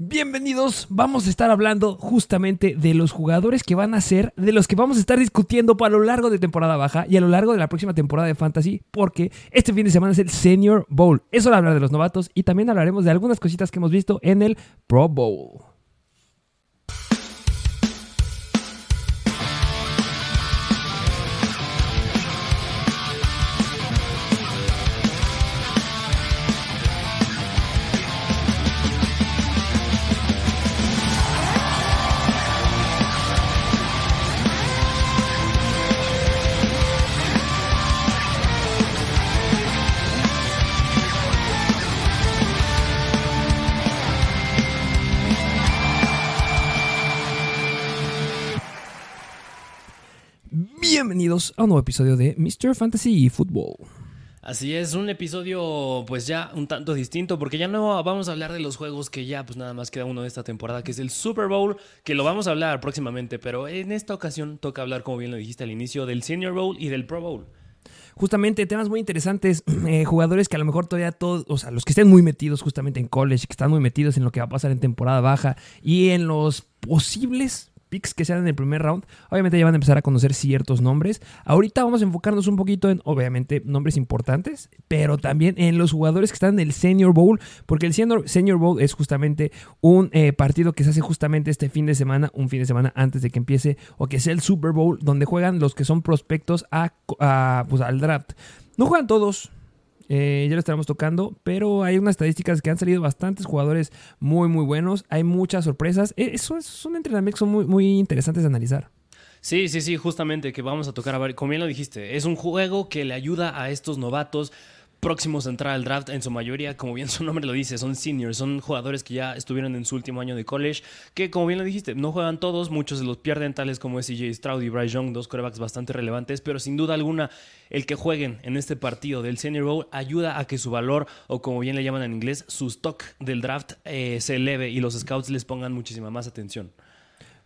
Bienvenidos, vamos a estar hablando justamente de los jugadores que van a ser, de los que vamos a estar discutiendo para lo largo de temporada baja y a lo largo de la próxima temporada de Fantasy, porque este fin de semana es el Senior Bowl. Eso va a hablar de los novatos y también hablaremos de algunas cositas que hemos visto en el Pro Bowl. Bienvenidos a un nuevo episodio de Mr. Fantasy Football. Así es, un episodio pues ya un tanto distinto porque ya no vamos a hablar de los juegos que ya pues nada más queda uno de esta temporada que es el Super Bowl, que lo vamos a hablar próximamente, pero en esta ocasión toca hablar como bien lo dijiste al inicio del Senior Bowl y del Pro Bowl. Justamente temas muy interesantes, eh, jugadores que a lo mejor todavía todos, o sea, los que estén muy metidos justamente en college, que están muy metidos en lo que va a pasar en temporada baja y en los posibles picks que sean en el primer round, obviamente ya van a empezar a conocer ciertos nombres. Ahorita vamos a enfocarnos un poquito en, obviamente, nombres importantes, pero también en los jugadores que están en el Senior Bowl, porque el Senior, Bowl es justamente un eh, partido que se hace justamente este fin de semana, un fin de semana antes de que empiece, o que sea el Super Bowl, donde juegan los que son prospectos a, pues, al draft. No juegan todos, eh, ya lo estaremos tocando, pero hay unas estadísticas que han salido bastantes jugadores muy, muy buenos. Hay muchas sorpresas. Eh, eso es un entrenamiento que son muy, muy interesantes de analizar. Sí, sí, sí, justamente que vamos a tocar, a ver, como bien lo dijiste, es un juego que le ayuda a estos novatos próximos a entrar al draft, en su mayoría, como bien su nombre lo dice, son seniors, son jugadores que ya estuvieron en su último año de college, que como bien lo dijiste, no juegan todos, muchos de los pierden, tales como es CJ Stroud y Bryce Young, dos corebacks bastante relevantes, pero sin duda alguna, el que jueguen en este partido del Senior Bowl ayuda a que su valor, o como bien le llaman en inglés, su stock del draft eh, se eleve y los scouts les pongan muchísima más atención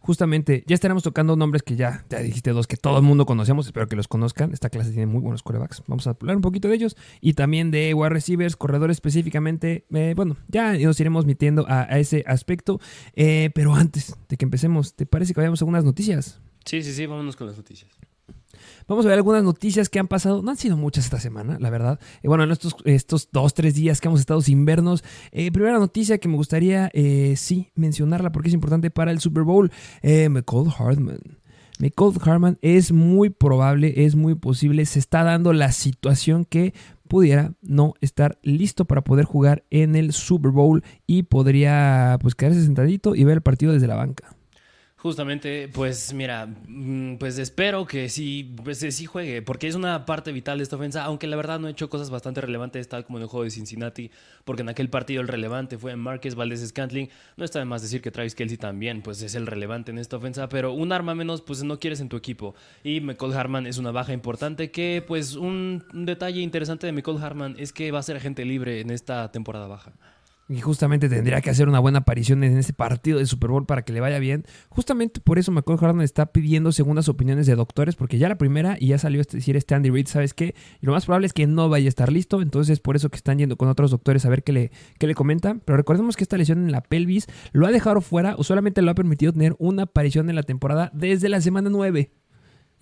justamente ya estaremos tocando nombres que ya, ya dijiste dos que todo el mundo conocemos, espero que los conozcan. Esta clase tiene muy buenos corebacks. Vamos a hablar un poquito de ellos y también de wide receivers, corredores específicamente. Eh, bueno, ya nos iremos metiendo a, ese aspecto. Eh, pero antes de que empecemos, ¿te parece que vayamos a algunas noticias? Sí, sí, sí, vámonos con las noticias. Vamos a ver algunas noticias que han pasado. No han sido muchas esta semana, la verdad. Eh, bueno, en estos, dos, tres días que hemos estado sin vernos. Eh, primera noticia que me gustaría, eh, sí, mencionarla porque es importante para el Super Bowl. McCall Hardman. McCall Hartman es muy probable, es muy posible, se está dando la situación que pudiera no estar listo para poder jugar en el Super Bowl y podría pues quedarse sentadito y ver el partido desde la banca. Justamente, pues mira, mm, pues espero que sí, pues sí juegue, porque es una parte vital de esta ofensa, aunque la verdad no he hecho cosas bastante relevantes, tal como en el juego de Cincinnati, porque en aquel partido el relevante fue Márquez Valdés Scantling. No está de más decir que Travis Kelsey también, pues es el relevante en esta ofensa, pero un arma menos, pues no quieres en tu equipo. Y McCall Harman es una baja importante, que pues un, un detalle interesante de McCall Harman es que va a ser agente libre en esta temporada baja y justamente tendría que hacer una buena aparición en ese partido de Super Bowl para que le vaya bien. Justamente por eso McCall Harden está pidiendo segundas opiniones de doctores, porque ya la primera y ya salió a decir este Andy Reid, ¿sabes qué? Y lo más probable es que no vaya a estar listo, entonces es por eso que están yendo con otros doctores a ver qué le, qué le comentan. Pero recordemos que esta lesión en la pelvis lo ha dejado fuera o solamente lo ha permitido tener una aparición en la temporada desde la semana 9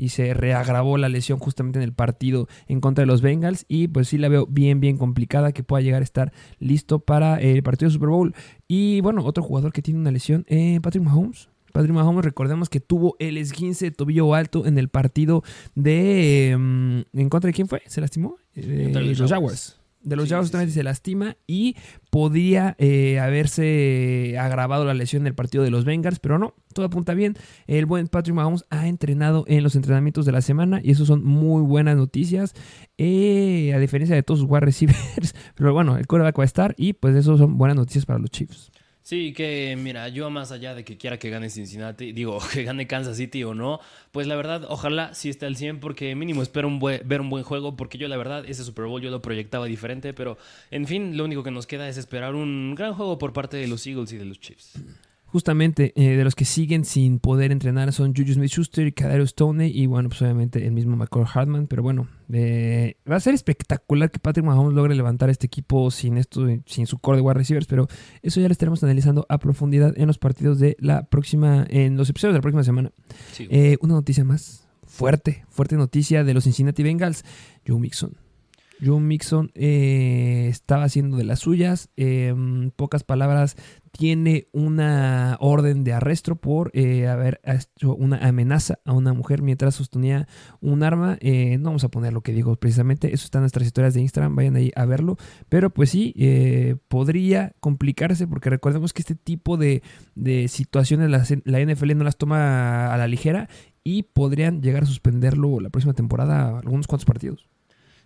y se reagravó la lesión justamente en el partido en contra de los Bengals y pues sí la veo bien bien complicada que pueda llegar a estar listo para el partido de Super Bowl y bueno otro jugador que tiene una lesión eh, Patrick Mahomes Patrick Mahomes, recordemos que tuvo el esguince de tobillo alto en el partido de. Em, ¿En contra de quién fue? ¿Se lastimó? Eh, los Jaguars de los Jaguars sí, se lastima y podría eh, haberse agravado la lesión del partido de los Bengals, pero no, todo apunta bien. El buen Patrick Mahomes ha entrenado en los entrenamientos de la semana y eso son muy buenas noticias, eh, a diferencia de todos sus wide receivers, pero bueno, el coreback va a estar y pues eso son buenas noticias para los Chiefs. Sí, que mira, yo más allá de que quiera que gane Cincinnati, digo, que gane Kansas City o no, pues la verdad, ojalá sí esté al 100 porque mínimo espero un ver un buen juego porque yo la verdad ese Super Bowl yo lo proyectaba diferente, pero en fin, lo único que nos queda es esperar un gran juego por parte de los Eagles y de los Chiefs. Justamente, eh, de los que siguen sin poder entrenar son Juju Smith-Schuster y Kadarius Stone y bueno, pues obviamente el mismo McCall Hartman, pero bueno, eh, va a ser espectacular que Patrick Mahomes logre levantar este equipo sin esto, sin su core de wide receivers, pero eso ya lo estaremos analizando a profundidad en los partidos de la próxima, en los episodios de la próxima semana. Eh, una noticia más, fuerte, fuerte noticia de los Cincinnati Bengals, Joe Mixon. Joe Mixon estaba haciendo de las suyas. En pocas palabras, tiene una orden de arresto por eh, haber hecho una amenaza a una mujer mientras sostenía un arma. Eh, no vamos a poner lo que digo precisamente, eso está en nuestras historias de Instagram, vayan ahí a verlo. Pero pues sí, eh, podría complicarse porque recordemos que este tipo de, situaciones la, la NFL no las toma a la ligera y podrían llegar a suspenderlo la próxima temporada algunos cuantos partidos.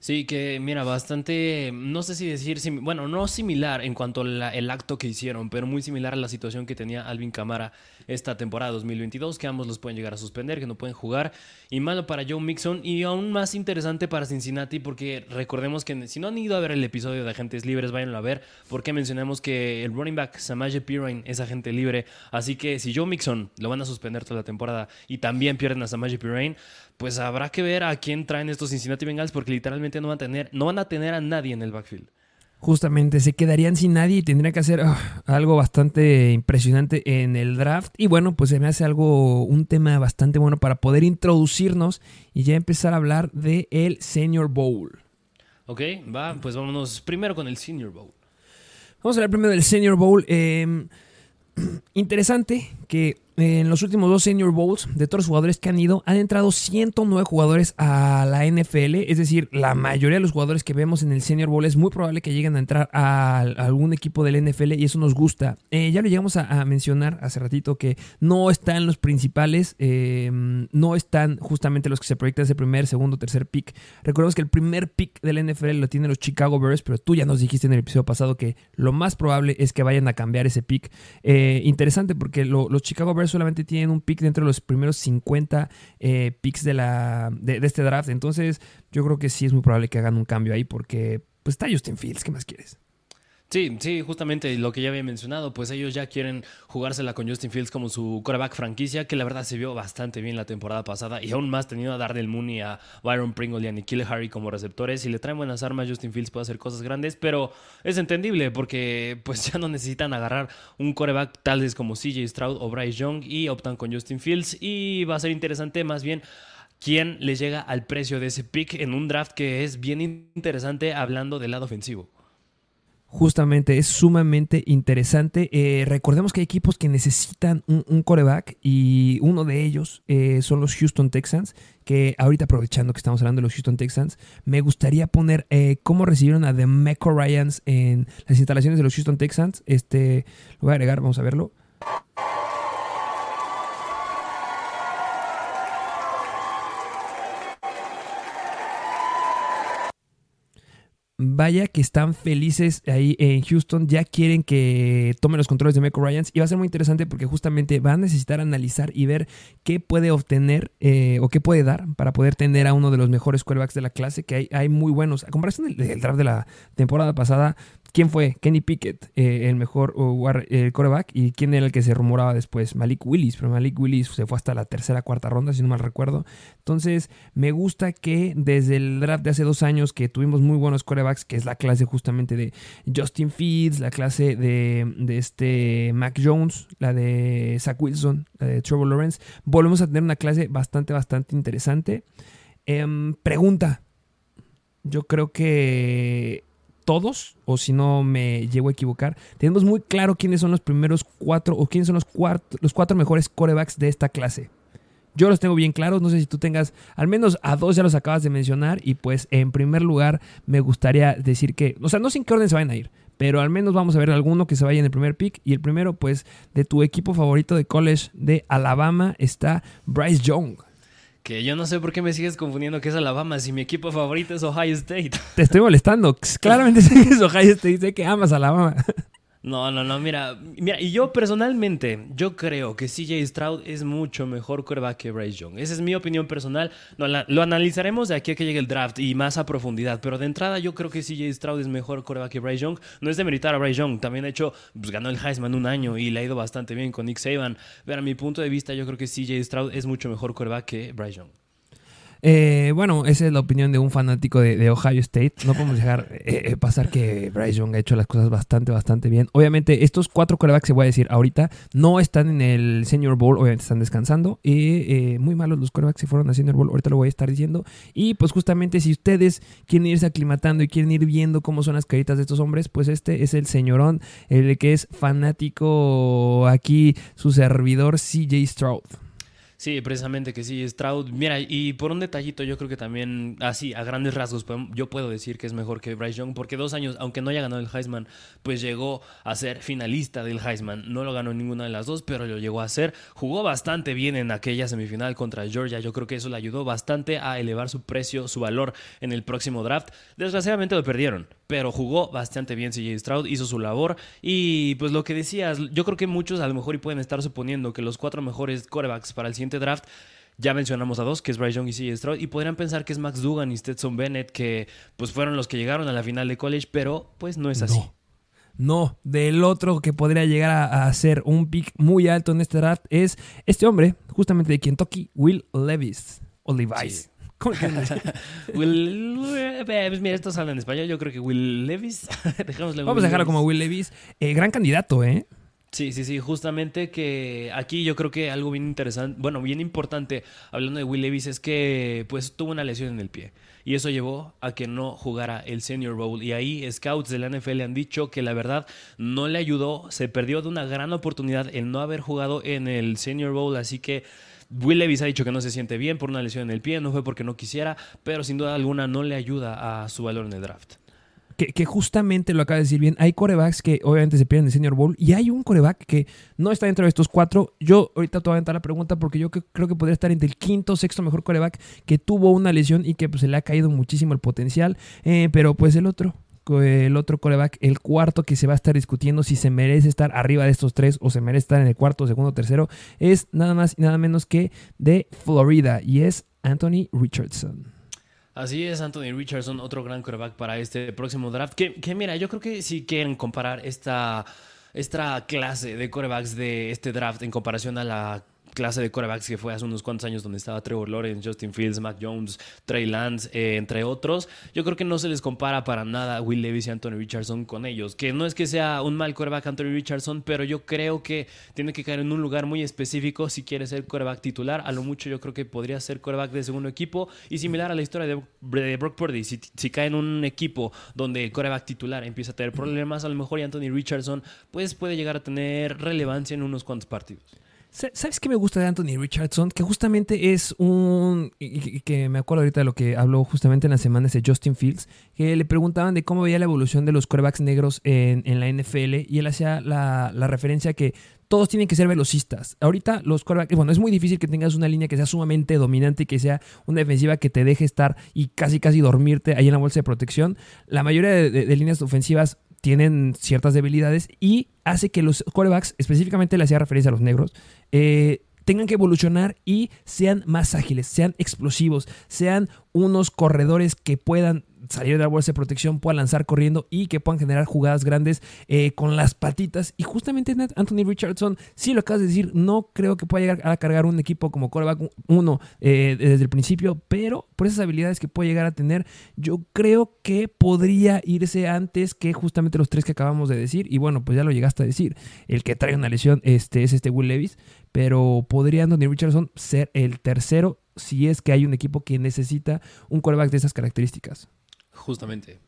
Sí, que mira, bastante, no sé si decir, bueno, no similar en cuanto al acto que hicieron, pero muy similar a la situación que tenía Alvin Camara esta temporada 2022, que ambos los pueden llegar a suspender, que no pueden jugar, y malo para Joe Mixon, y aún más interesante para Cincinnati, porque recordemos que si no han ido a ver el episodio de Agentes Libres, váyanlo a ver, porque mencionamos que el running back Samaje Pirine es agente libre, así que si Joe Mixon lo van a suspender toda la temporada y también pierden a Samaje Pirine, pues habrá que ver a quién traen estos Cincinnati Bengals porque literalmente no van a tener, no van a, tener a nadie en el backfield. Justamente, se quedarían sin nadie y tendrían que hacer ah, algo bastante impresionante en el draft. Y bueno, pues se me hace algo, un tema bastante bueno para poder introducirnos y ya empezar a hablar del el Senior Bowl. Ok, va, pues vámonos primero con el Senior Bowl. Vamos a hablar primero del Senior Bowl. Em, interesante que en los últimos dos Senior Bowls de todos los jugadores que han ido, han entrado 109 jugadores a la NFL. Es decir, la mayoría de los jugadores que vemos en el Senior Bowl es muy probable que lleguen a entrar a, algún equipo del NFL y eso nos gusta. Eh, ya lo llegamos a, mencionar hace ratito que no están los principales, em, no están justamente los que se proyectan ese primer, segundo, tercer pick. Recordemos que el primer pick del NFL lo tienen los Chicago Bears, pero tú ya nos dijiste en el episodio pasado que lo más probable es que vayan a cambiar ese pick. Eh, interesante porque los Chicago Bears solamente tienen un pick dentro de los primeros 50 eh, picks de, la, de, este draft. Entonces, yo creo que sí es muy probable que hagan un cambio ahí porque pues está Justin Fields. ¿Qué más quieres? Sí, sí, justamente lo que ya había mencionado, pues ellos ya quieren jugársela con Justin Fields como su coreback franquicia, que la verdad se vio bastante bien la temporada pasada y aún más teniendo a Darnell Mooney, a Byron Pringle y a Nikhil Harry como receptores. Si le traen buenas armas, Justin Fields puede hacer cosas grandes, pero es entendible porque pues ya no necesitan agarrar un coreback tales como CJ Stroud o Bryce Young y optan con Justin Fields y va a ser interesante más bien quién les llega al precio de ese pick en un draft que es bien interesante hablando del lado ofensivo justamente es sumamente interesante. Eh, recordemos que hay equipos que necesitan un, coreback y uno de ellos eh, son los Houston Texans, que ahorita aprovechando que estamos hablando de los Houston Texans, me gustaría poner eh, cómo recibieron a The Meco Ryans en las instalaciones de los Houston Texans. Este, lo voy a agregar, vamos a verlo. Vaya que están felices ahí en Houston, ya quieren que tomen los controles de Meco Ryans y va a ser muy interesante porque justamente van a necesitar analizar y ver qué puede obtener eh, o qué puede dar para poder tener a uno de los mejores quarterbacks de la clase, que hay, hay muy buenos. A comparación del, draft de la temporada pasada, ¿quién fue? Kenny Pickett, eh, el mejor el quarterback, y quién era el que se rumoraba después? Malik Willis, pero Malik Willis se fue hasta la tercera, cuarta ronda, si no mal recuerdo. Entonces, me gusta que desde el draft de hace dos años que tuvimos muy buenos quarterbacks, que es la clase justamente de Justin Fields, la clase de, este Mac Jones, la de Zach Wilson, la de Trevor Lawrence. Volvemos a tener una clase bastante, bastante interesante. Em, pregunta. Yo creo que todos, o si no me llego a equivocar, tenemos muy claro quiénes son los primeros cuatro o quiénes son los, los cuatro mejores corebacks de esta clase. Yo los tengo bien claros, no sé si tú tengas, al menos a dos ya los acabas de mencionar y pues en primer lugar me gustaría decir que, o sea, no sé en qué orden se van a ir, pero al menos vamos a ver alguno que se vaya en el primer pick y el primero pues de tu equipo favorito de college de Alabama está Bryce Young. Que yo no sé por qué me sigues confundiendo que es Alabama si mi equipo favorito es Ohio State. Te estoy molestando. Claramente es Ohio State. Sé que amas Alabama. No, no, no, mira, mira, y yo personalmente, yo creo que CJ Stroud es mucho mejor quarterback que Bryce Young. Esa es mi opinión personal. No, lo analizaremos de aquí a que llegue el draft y más a profundidad, pero de entrada yo creo que CJ Stroud es mejor quarterback que Bryce Young. No es de meritar a Bryce Young, también ha hecho, pues ganó el Heisman un año y le ha ido bastante bien con Nick Saban, pero a mi punto de vista yo creo que CJ Stroud es mucho mejor quarterback que Bryce Young. Eh, bueno, esa es la opinión de un fanático de, Ohio State. No podemos dejar eh, eh, pasar que Bryce Young ha hecho las cosas bastante, bastante bien. Obviamente, estos cuatro corebacks, se voy a decir ahorita, no están en el Senior Bowl, obviamente están descansando. Y muy malos los corebacks se fueron al Senior Bowl, ahorita lo voy a estar diciendo. Y pues justamente si ustedes quieren irse aclimatando y quieren ir viendo cómo son las caritas de estos hombres, pues este es el señorón, el que es fanático aquí, su servidor CJ Stroud. Sí, precisamente que sí, Stroud. Mira, y por un detallito, yo creo que también, así, a grandes rasgos, yo puedo decir que es mejor que Bryce Young, porque dos años, aunque no haya ganado el Heisman, pues llegó a ser finalista del Heisman. No lo ganó ninguna de las dos, pero lo llegó a ser. Jugó bastante bien en aquella semifinal contra Georgia. Yo creo que eso le ayudó bastante a elevar su precio, su valor en el próximo draft. Desgraciadamente lo perdieron, pero jugó bastante bien CJ Stroud, hizo su labor. Y pues lo que decías, yo creo que muchos a lo mejor y pueden estar suponiendo que los cuatro mejores quarterbacks para el draft. Ya mencionamos a dos, que es Bryce Young y CJ Stroud, y podrían pensar que es Max Dugan y Stetson Bennett, que pues fueron los que llegaron a la final de college, pero pues no es así. No. del otro que podría llegar a, ser un pick muy alto en este draft es este hombre, justamente de Kentucky, Will Levis. O Levis. ¿Cómo Will, eh, pues mira, estos hablan en español. Yo creo que Will Levis. Vamos a dejarlo como Will Levis. Eh, gran candidato, ¿eh? Sí, sí, sí, justamente que aquí yo creo que algo bien interesante, bueno, bien importante hablando de Will Levis es que pues tuvo una lesión en el pie y eso llevó a que no jugara el Senior Bowl y ahí scouts de la NFL han dicho que la verdad no le ayudó, se perdió de una gran oportunidad el no haber jugado en el Senior Bowl, así que Will Levis ha dicho que no se siente bien por una lesión en el pie, no fue porque no quisiera, pero sin duda alguna no le ayuda a su valor en el draft que, justamente lo acaba de decir bien, hay corebacks que obviamente se pierden el Senior Bowl y hay un coreback que no está dentro de estos cuatro. Yo ahorita te voy a aventar la pregunta porque yo creo que podría estar entre el quinto o sexto mejor coreback que tuvo una lesión y que pues, se le ha caído muchísimo el potencial, eh, pero pues el otro, el otro coreback, el cuarto que se va a estar discutiendo si se merece estar arriba de estos tres o se merece estar en el cuarto, segundo, tercero, es nada más y nada menos que de Florida y es Anthony Richardson. Así es, Anthony Richardson, otro gran quarterback para este próximo draft. Que, mira, yo creo que si quieren comparar esta, esta clase de quarterbacks de este draft en comparación a la clase de corebacks que fue hace unos cuantos años donde estaba Trevor Lawrence, Justin Fields, Mac Jones, Trey Lance, eh, entre otros. Yo creo que no se les compara para nada Will Levis y Anthony Richardson con ellos. Que no es que sea un mal coreback Anthony Richardson, pero yo creo que tiene que caer en un lugar muy específico si quiere ser coreback titular. A lo mucho yo creo que podría ser coreback de segundo equipo y similar a la historia de, Brock Purdy. Si, cae en un equipo donde el coreback titular empieza a tener problemas, a lo mejor Anthony Richardson pues puede llegar a tener relevancia en unos cuantos partidos. ¿Sabes qué me gusta de Anthony Richardson? Que justamente es un. que me acuerdo ahorita de lo que habló justamente en las semanas de Justin Fields, que le preguntaban de cómo veía la evolución de los corebacks negros en, la NFL y él hacía la, referencia que todos tienen que ser velocistas. Ahorita los corebacks, bueno, es muy difícil que tengas una línea que sea sumamente dominante y que sea una defensiva que te deje estar y casi casi dormirte ahí en la bolsa de protección. La mayoría de líneas ofensivas tienen ciertas debilidades y hace que los corebacks, específicamente le hacía referencia a los negros, eh, tengan que evolucionar y sean más ágiles, sean explosivos, sean unos corredores que puedan salir de la bolsa de protección, puedan lanzar corriendo y que puedan generar jugadas grandes eh, con las patitas. Y justamente Anthony Richardson, sí lo acabas de decir, no creo que pueda llegar a cargar un equipo como coreback uno eh, desde el principio, pero por esas habilidades que puede llegar a tener, yo creo que podría irse antes que justamente los tres que acabamos de decir. Y bueno, pues ya lo llegaste a decir. El que trae una lesión este, es este Will Levis, pero podría Anthony Richardson ser el tercero si es que hay un equipo que necesita un coreback de esas características. Justamente.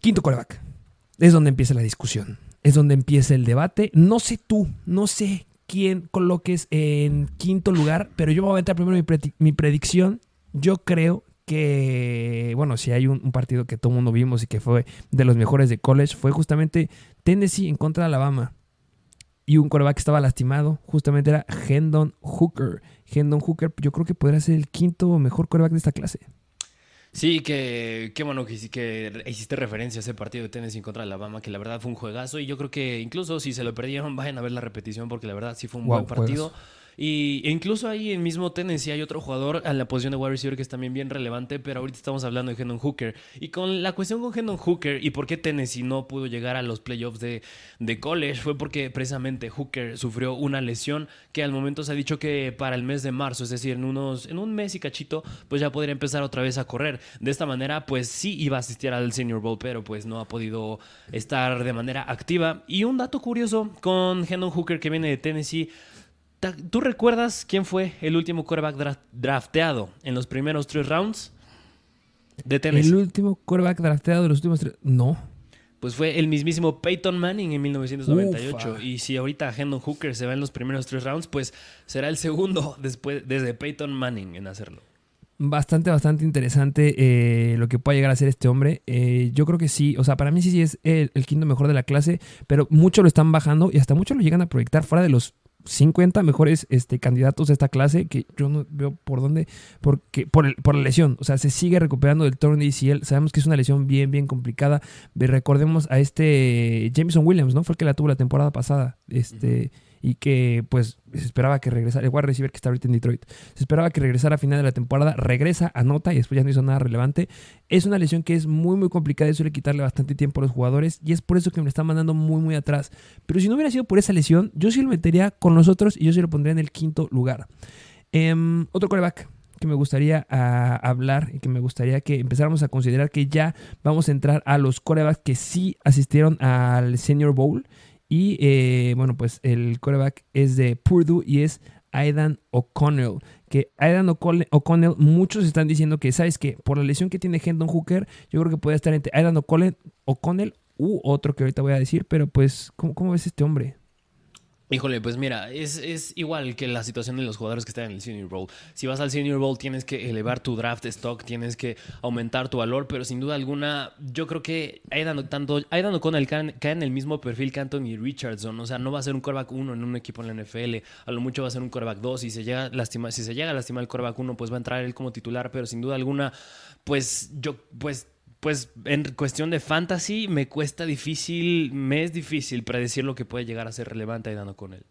Quinto coreback. Es donde empieza la discusión. Es donde empieza el debate. No sé tú, no sé quién coloques en quinto lugar, pero yo voy a aventar primero mi, predicción. Yo creo que, bueno, si hay un, partido que todo mundo vimos y que fue de los mejores de college, fue justamente Tennessee en contra de Alabama. Y un coreback que estaba lastimado, justamente era Hendon Hooker. Hendon Hooker, yo creo que podría ser el quinto mejor coreback de esta clase. Sí, que qué bueno que, que hiciste referencia a ese partido de Tennessee contra Alabama, que la verdad fue un juegazo y yo creo que incluso si se lo perdieron vayan a ver la repetición porque la verdad sí fue un buen partido. Y e incluso ahí en mismo Tennessee hay otro jugador en la posición de wide receiver que es también bien relevante, pero ahorita estamos hablando de Hendon Hooker. Y con la cuestión con Hendon Hooker y por qué Tennessee no pudo llegar a los playoffs de, de college fue porque precisamente Hooker sufrió una lesión que al momento se ha dicho que para el mes de marzo, es decir, en, unos, en un mes y cachito, pues ya podría empezar otra vez a correr. De esta manera, pues sí iba a asistir al Senior Bowl, pero pues no ha podido estar de manera activa. Y un dato curioso con Hendon Hooker que viene de Tennessee, ¿Tú recuerdas quién fue el último quarterback drafteado en los primeros tres rounds de Tennessee? El último quarterback drafteado de los últimos tres. No. Pues fue el mismísimo Peyton Manning en 1998. Y si ahorita Hendon Hooker se va en los primeros tres rounds, pues será el segundo después desde Peyton Manning en hacerlo. Bastante, bastante interesante eh, lo que pueda llegar a ser este hombre. Eh, yo creo que sí, o sea, para mí sí, sí es el, el, quinto mejor de la clase, pero muchos lo están bajando y hasta muchos lo llegan a proyectar fuera de los 50 mejores este, candidatos de esta clase que yo no veo por dónde, porque, por, el, por la lesión. O sea, se sigue recuperando del torneo de ACL. Sabemos que es una lesión bien, bien complicada. Recordemos a este Jameson Williams, ¿no? Fue el que la tuvo la temporada pasada. Este y que pues se esperaba que regresara, el wide receiver que está ahorita en Detroit, se esperaba que regresara a final de la temporada, regresa, anota y después ya no hizo nada relevante. Es una lesión que es muy muy complicada y suele quitarle bastante tiempo a los jugadores y es por eso que me lo están mandando muy muy atrás. Pero si no hubiera sido por esa lesión, yo sí lo metería con nosotros y yo sí lo pondría en el quinto lugar. Em, otro coreback que me gustaría ah, hablar y que me gustaría que empezáramos a considerar que ya vamos a entrar a los corebacks que sí asistieron al Senior Bowl y eh, bueno, pues el quarterback es de Purdue y es Aidan O'Connell. Que Aidan O'Connell, muchos están diciendo que, ¿sabes qué? Por la lesión que tiene Hendon Hooker, yo creo que puede estar entre Aidan O'Connell u otro que ahorita voy a decir, pero pues, ¿cómo, cómo ves este hombre? Híjole, pues mira, es, igual que la situación de los jugadores que están en el Senior Bowl. Si vas al Senior Bowl tienes que elevar tu draft stock, tienes que aumentar tu valor, pero sin duda alguna yo creo que Aidan, tanto, Aidan O'Connell cae en el mismo perfil que Anthony Richardson. O sea, no va a ser un quarterback 1 en un equipo en la NFL, a lo mucho va a ser un quarterback 2. Si se llega, lastima, si se llega a lastimar el quarterback 1, pues va a entrar él como titular, pero sin duda alguna, pues yo, pues pues en cuestión de fantasy me cuesta difícil, me es difícil predecir lo que puede llegar a ser relevante dando con él.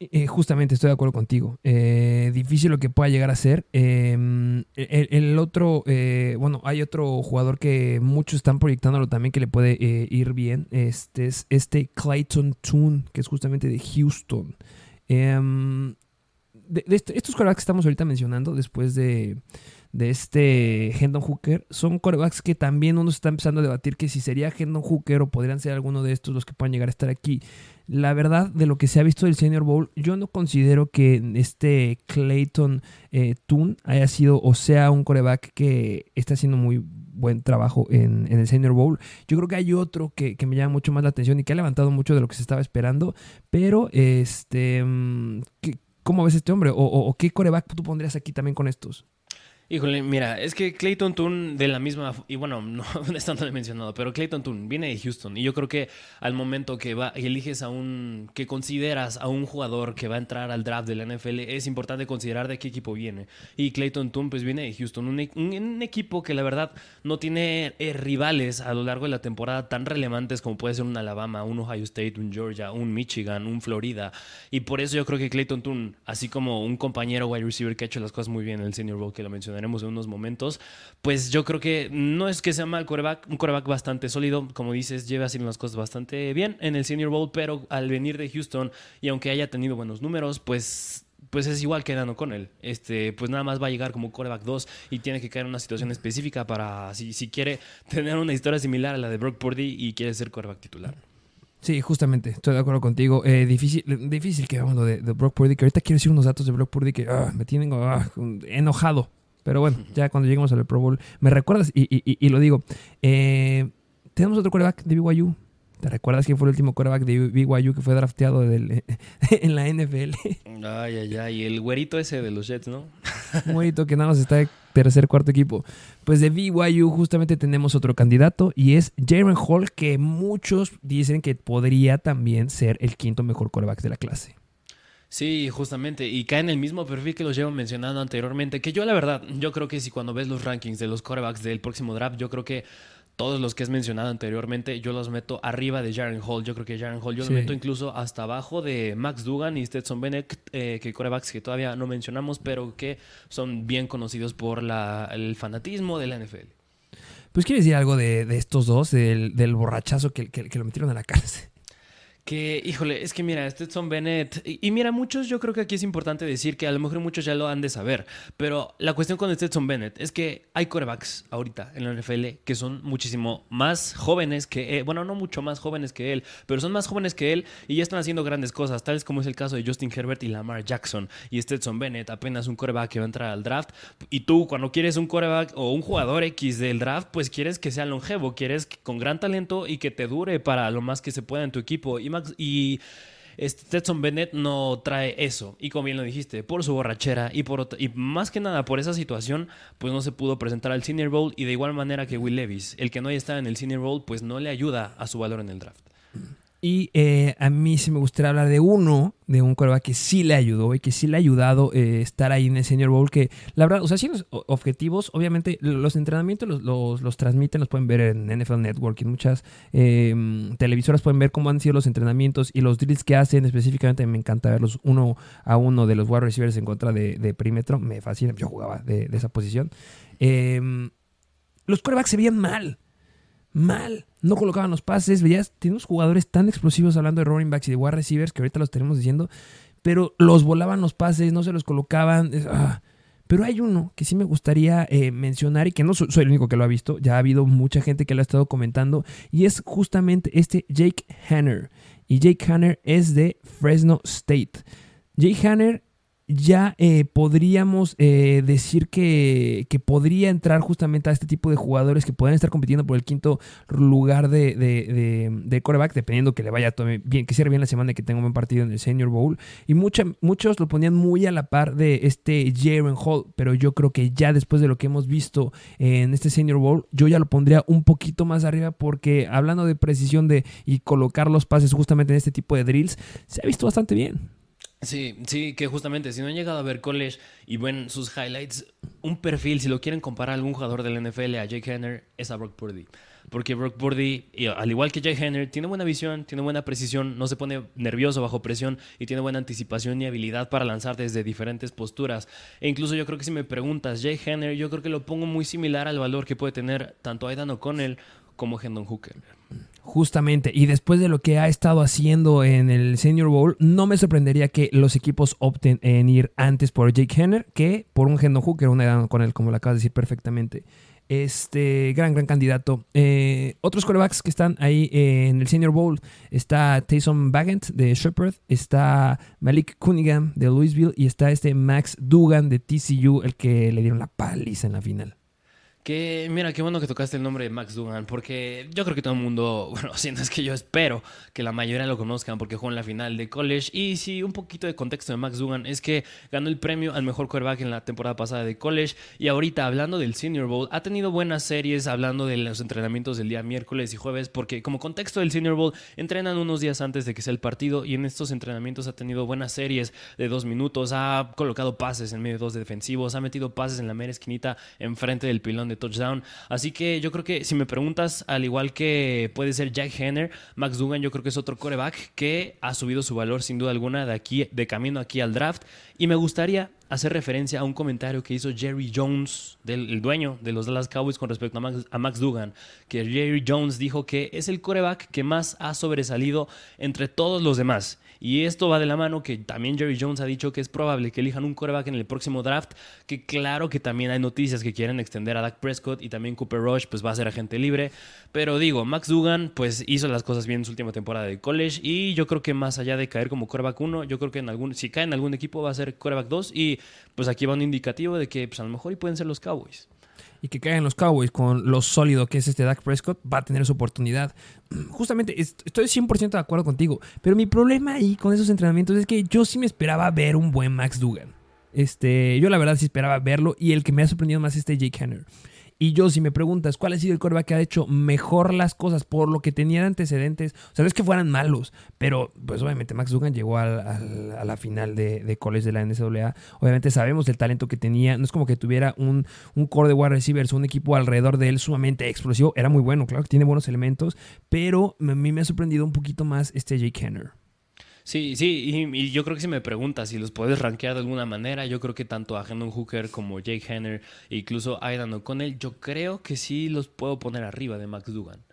Eh, justamente estoy de acuerdo contigo. Eh, difícil lo que pueda llegar a ser. Em, el, otro, eh, bueno, hay otro jugador que muchos están proyectándolo también que le puede ir bien. Este es este Clayton Toon, que es justamente de Houston. Em, de, estos corebacks que estamos ahorita mencionando, después de, de este Hendon Hooker son corebacks que también uno está empezando a debatir que si sería Hendon Hooker o podrían ser alguno de estos los que puedan llegar a estar aquí. La verdad, de lo que se ha visto del Senior Bowl, yo no considero que este Clayton eh, Toon haya sido o sea un coreback que está haciendo muy buen trabajo en, el Senior Bowl. Yo creo que hay otro que, me llama mucho más la atención y que ha levantado mucho de lo que se estaba esperando, pero este... Mm, ¿Cómo ves este hombre? ¿O, o qué coreback tú pondrías aquí también con estos? Híjole, mira, es que Clayton Toon de la misma, y bueno, no es tanto mencionado, pero Clayton Toon viene de Houston y yo creo que al momento que va, eliges a un, que consideras a un jugador que va a entrar al draft de la NFL, es importante considerar de qué equipo viene. Y Clayton Toon pues viene de Houston, un, un, equipo que la verdad no tiene eh, rivales a lo largo de la temporada tan relevantes como puede ser un Alabama, un Ohio State, un Georgia, un Michigan, un Florida. Y por eso yo creo que Clayton Toon, así como un compañero wide receiver que ha hecho las cosas muy bien en el Senior Bowl que lo mencioné, en unos momentos, pues yo creo que no es que sea mal coreback, un coreback bastante sólido, como dices, lleva haciendo las cosas bastante bien en el Senior Bowl, pero al venir de Houston y aunque haya tenido buenos números, pues pues es igual que con él. Este, pues nada más va a llegar como coreback 2 y tiene que caer en una situación específica para si, si quiere tener una historia similar a la de Brock Purdy y quiere ser coreback titular. Sí, justamente, estoy de acuerdo contigo. Eh, difícil, difícil que vamos de, de Brock Purdy, que ahorita quiero decir unos datos de Brock Purdy que ah, me tienen ah, enojado. Pero bueno, ya cuando lleguemos al Pro Bowl, me recuerdas y, lo digo. Eh, tenemos otro coreback de BYU. ¿Te recuerdas quién fue el último coreback de BYU que fue drafteado en la NFL? Ay, ay, ay. Y el güerito ese de los Jets, ¿no? Un güerito que nada más está de tercer, cuarto equipo. Pues de BYU justamente tenemos otro candidato y es Jaren Hall, que muchos dicen que podría también ser el quinto mejor coreback de la clase. Sí, justamente. Y cae en el mismo perfil que los llevo mencionando anteriormente. Que yo, la verdad, yo creo que si cuando ves los rankings de los quarterbacks del próximo draft, yo creo que todos los que has mencionado anteriormente, yo los meto arriba de Jaren Hall. Yo creo que Jaren Hall, yo lo meto incluso hasta abajo de Max Dugan y Stetson Bennett, eh, que corebacks que todavía no mencionamos, pero que son bien conocidos por la, el fanatismo de la NFL. Pues quiere decir algo de, estos dos, del, del borrachazo que, que, lo metieron a la cárcel. Que, híjole, es que mira, Stetson Bennett. Y, mira, muchos, yo creo que aquí es importante decir que a lo mejor muchos ya lo han de saber. Pero la cuestión con Stetson Bennett es que hay corebacks ahorita en la NFL que son muchísimo más jóvenes que él. Bueno, no mucho más jóvenes que él, pero son más jóvenes que él y ya están haciendo grandes cosas, tales como es el caso de Justin Herbert y Lamar Jackson. Y Stetson Bennett, apenas un coreback que va a entrar al draft. Y tú, cuando quieres un coreback o un jugador X del draft, pues quieres que sea longevo, quieres con gran talento y que te dure para lo más que se pueda en tu equipo. Y y este, Stetson Bennett no trae eso. Y como bien lo dijiste, por su borrachera y, por, y más que nada por esa situación, pues no se pudo presentar al Senior Bowl. Y de igual manera que Will Levis, el que no haya estado en el Senior Bowl, pues no le ayuda a su valor en el draft. Y eh, a mí sí me gustaría hablar de uno, de un coreback que sí le ayudó y que sí le ha ayudado eh, estar ahí en el Senior Bowl. Que la verdad, o sea, sí los objetivos, obviamente los entrenamientos los, los, transmiten, los pueden ver en NFL Network y en muchas em, televisoras pueden ver cómo han sido los entrenamientos y los drills que hacen. Específicamente me encanta verlos uno a uno de los wide receivers en contra de, perímetro. Me fascina, yo jugaba de, esa posición. Em, los corebacks se veían mal mal. No colocaban los pases. Veías, tiene unos jugadores tan explosivos hablando de running backs y de wide receivers que ahorita los tenemos diciendo. Pero los volaban los pases, no se los colocaban. Ah. Pero hay uno que sí me gustaría eh, mencionar y que no soy, el único que lo ha visto. Ya ha habido mucha gente que lo ha estado comentando. Y es justamente este Jake Hanner. Y Jake Hanner es de Fresno State. Jake Hanner ya eh, podríamos eh, decir que, podría entrar justamente a este tipo de jugadores que pueden estar compitiendo por el quinto lugar de, de, coreback, dependiendo que le vaya bien, que cierre bien la semana y que tenga un buen partido en el Senior Bowl. Y muchos lo ponían muy a la par de este Jaren Hall, pero yo creo que ya después de lo que hemos visto en este Senior Bowl, yo ya lo pondría un poquito más arriba porque hablando de precisión de y colocar los pases justamente en este tipo de drills, se ha visto bastante bien. Sí, sí, que justamente si no han llegado a ver college y ven sus highlights, un perfil, si lo quieren comparar a algún jugador del NFL a Jake Henner, es a Brock Purdy. Porque Brock Purdy, al igual que Jake Henner, tiene buena visión, tiene buena precisión, no se pone nervioso bajo presión y tiene buena anticipación y habilidad para lanzar desde diferentes posturas. E incluso yo creo que si me preguntas, Jake Henner, yo creo que lo pongo muy similar al valor que puede tener tanto Aidan O'Connell como Hendon Hooker. Justamente, y después de lo que ha estado haciendo en el Senior Bowl, no me sorprendería que los equipos opten en ir antes por Jake Henner que por un Hendon Hooker, una edad con él, como lo acabas de decir perfectamente. Este gran, gran candidato. Eh, otros corebacks que están ahí en el Senior Bowl está Taysom Bagant de Shepherd, está Malik Cunningham de Louisville y está este Max Dugan de TCU, el que le dieron la paliza en la final. Que, mira, qué bueno que tocaste el nombre de Max Dugan, porque yo creo que todo el mundo, bueno, si no es que yo espero que la mayoría lo conozcan porque jugó en la final de college. Y sí, un poquito de contexto de Max Dugan es que ganó el premio al mejor quarterback en la temporada pasada de college. Y ahorita, hablando del Senior Bowl, ha tenido buenas series hablando de los entrenamientos del día miércoles y jueves, porque como contexto del Senior Bowl, entrenan unos días antes de que sea el partido y en estos entrenamientos ha tenido buenas series de dos minutos, ha colocado pases en medio de dos defensivos, ha metido pases en la mera esquinita enfrente del pilón touchdown. Así que yo creo que si me preguntas, al igual que puede ser Jack Henner, Max Dugan yo creo que es otro coreback que ha subido su valor sin duda alguna de aquí de camino aquí al draft y me gustaría hacer referencia a un comentario que hizo Jerry Jones, del, el dueño de los Dallas Cowboys con respecto a Max, a Max Dugan, que Jerry Jones dijo que es el coreback que más ha sobresalido entre todos los demás y esto va de la mano que también Jerry Jones ha dicho que es probable que elijan un quarterback en el próximo draft, que claro que también hay noticias que quieren extender a Dak Prescott y también Cooper Rush pues va a ser agente libre, pero digo, Max Dugan pues hizo las cosas bien en su última temporada de college y yo creo que más allá de caer como quarterback 1, yo creo que en algún si cae en algún equipo va a ser quarterback 2 y pues aquí va un indicativo de que pues a lo mejor y pueden ser los Cowboys y que caigan los Cowboys con lo sólido que es este Dak Prescott, va a tener su oportunidad. Justamente, estoy 100% de acuerdo contigo, pero mi problema ahí con esos entrenamientos es que yo sí me esperaba ver un buen Max Dugan. Este, yo la verdad sí esperaba verlo y el que me ha sorprendido más es este Jake Hanner. Y yo, si me preguntas cuál ha sido el coreback que ha hecho mejor las cosas por lo que tenía antecedentes, o sea, no es que fueran malos, pero pues obviamente Max Dugan llegó a la final de, de, college de la NCAA. Obviamente sabemos el talento que tenía. No es como que tuviera un, un core de wide receivers, un equipo alrededor de él sumamente explosivo. Era muy bueno, claro que tiene buenos elementos, pero a mí me ha sorprendido un poquito más este Jake Henner. Sí, sí, y, yo creo que si me preguntas si los puedes rankear de alguna manera, yo creo que tanto a Hendon Hooker como Jake Henner e incluso Aidan O'Connell, yo creo que sí los puedo poner arriba de Max Dugan.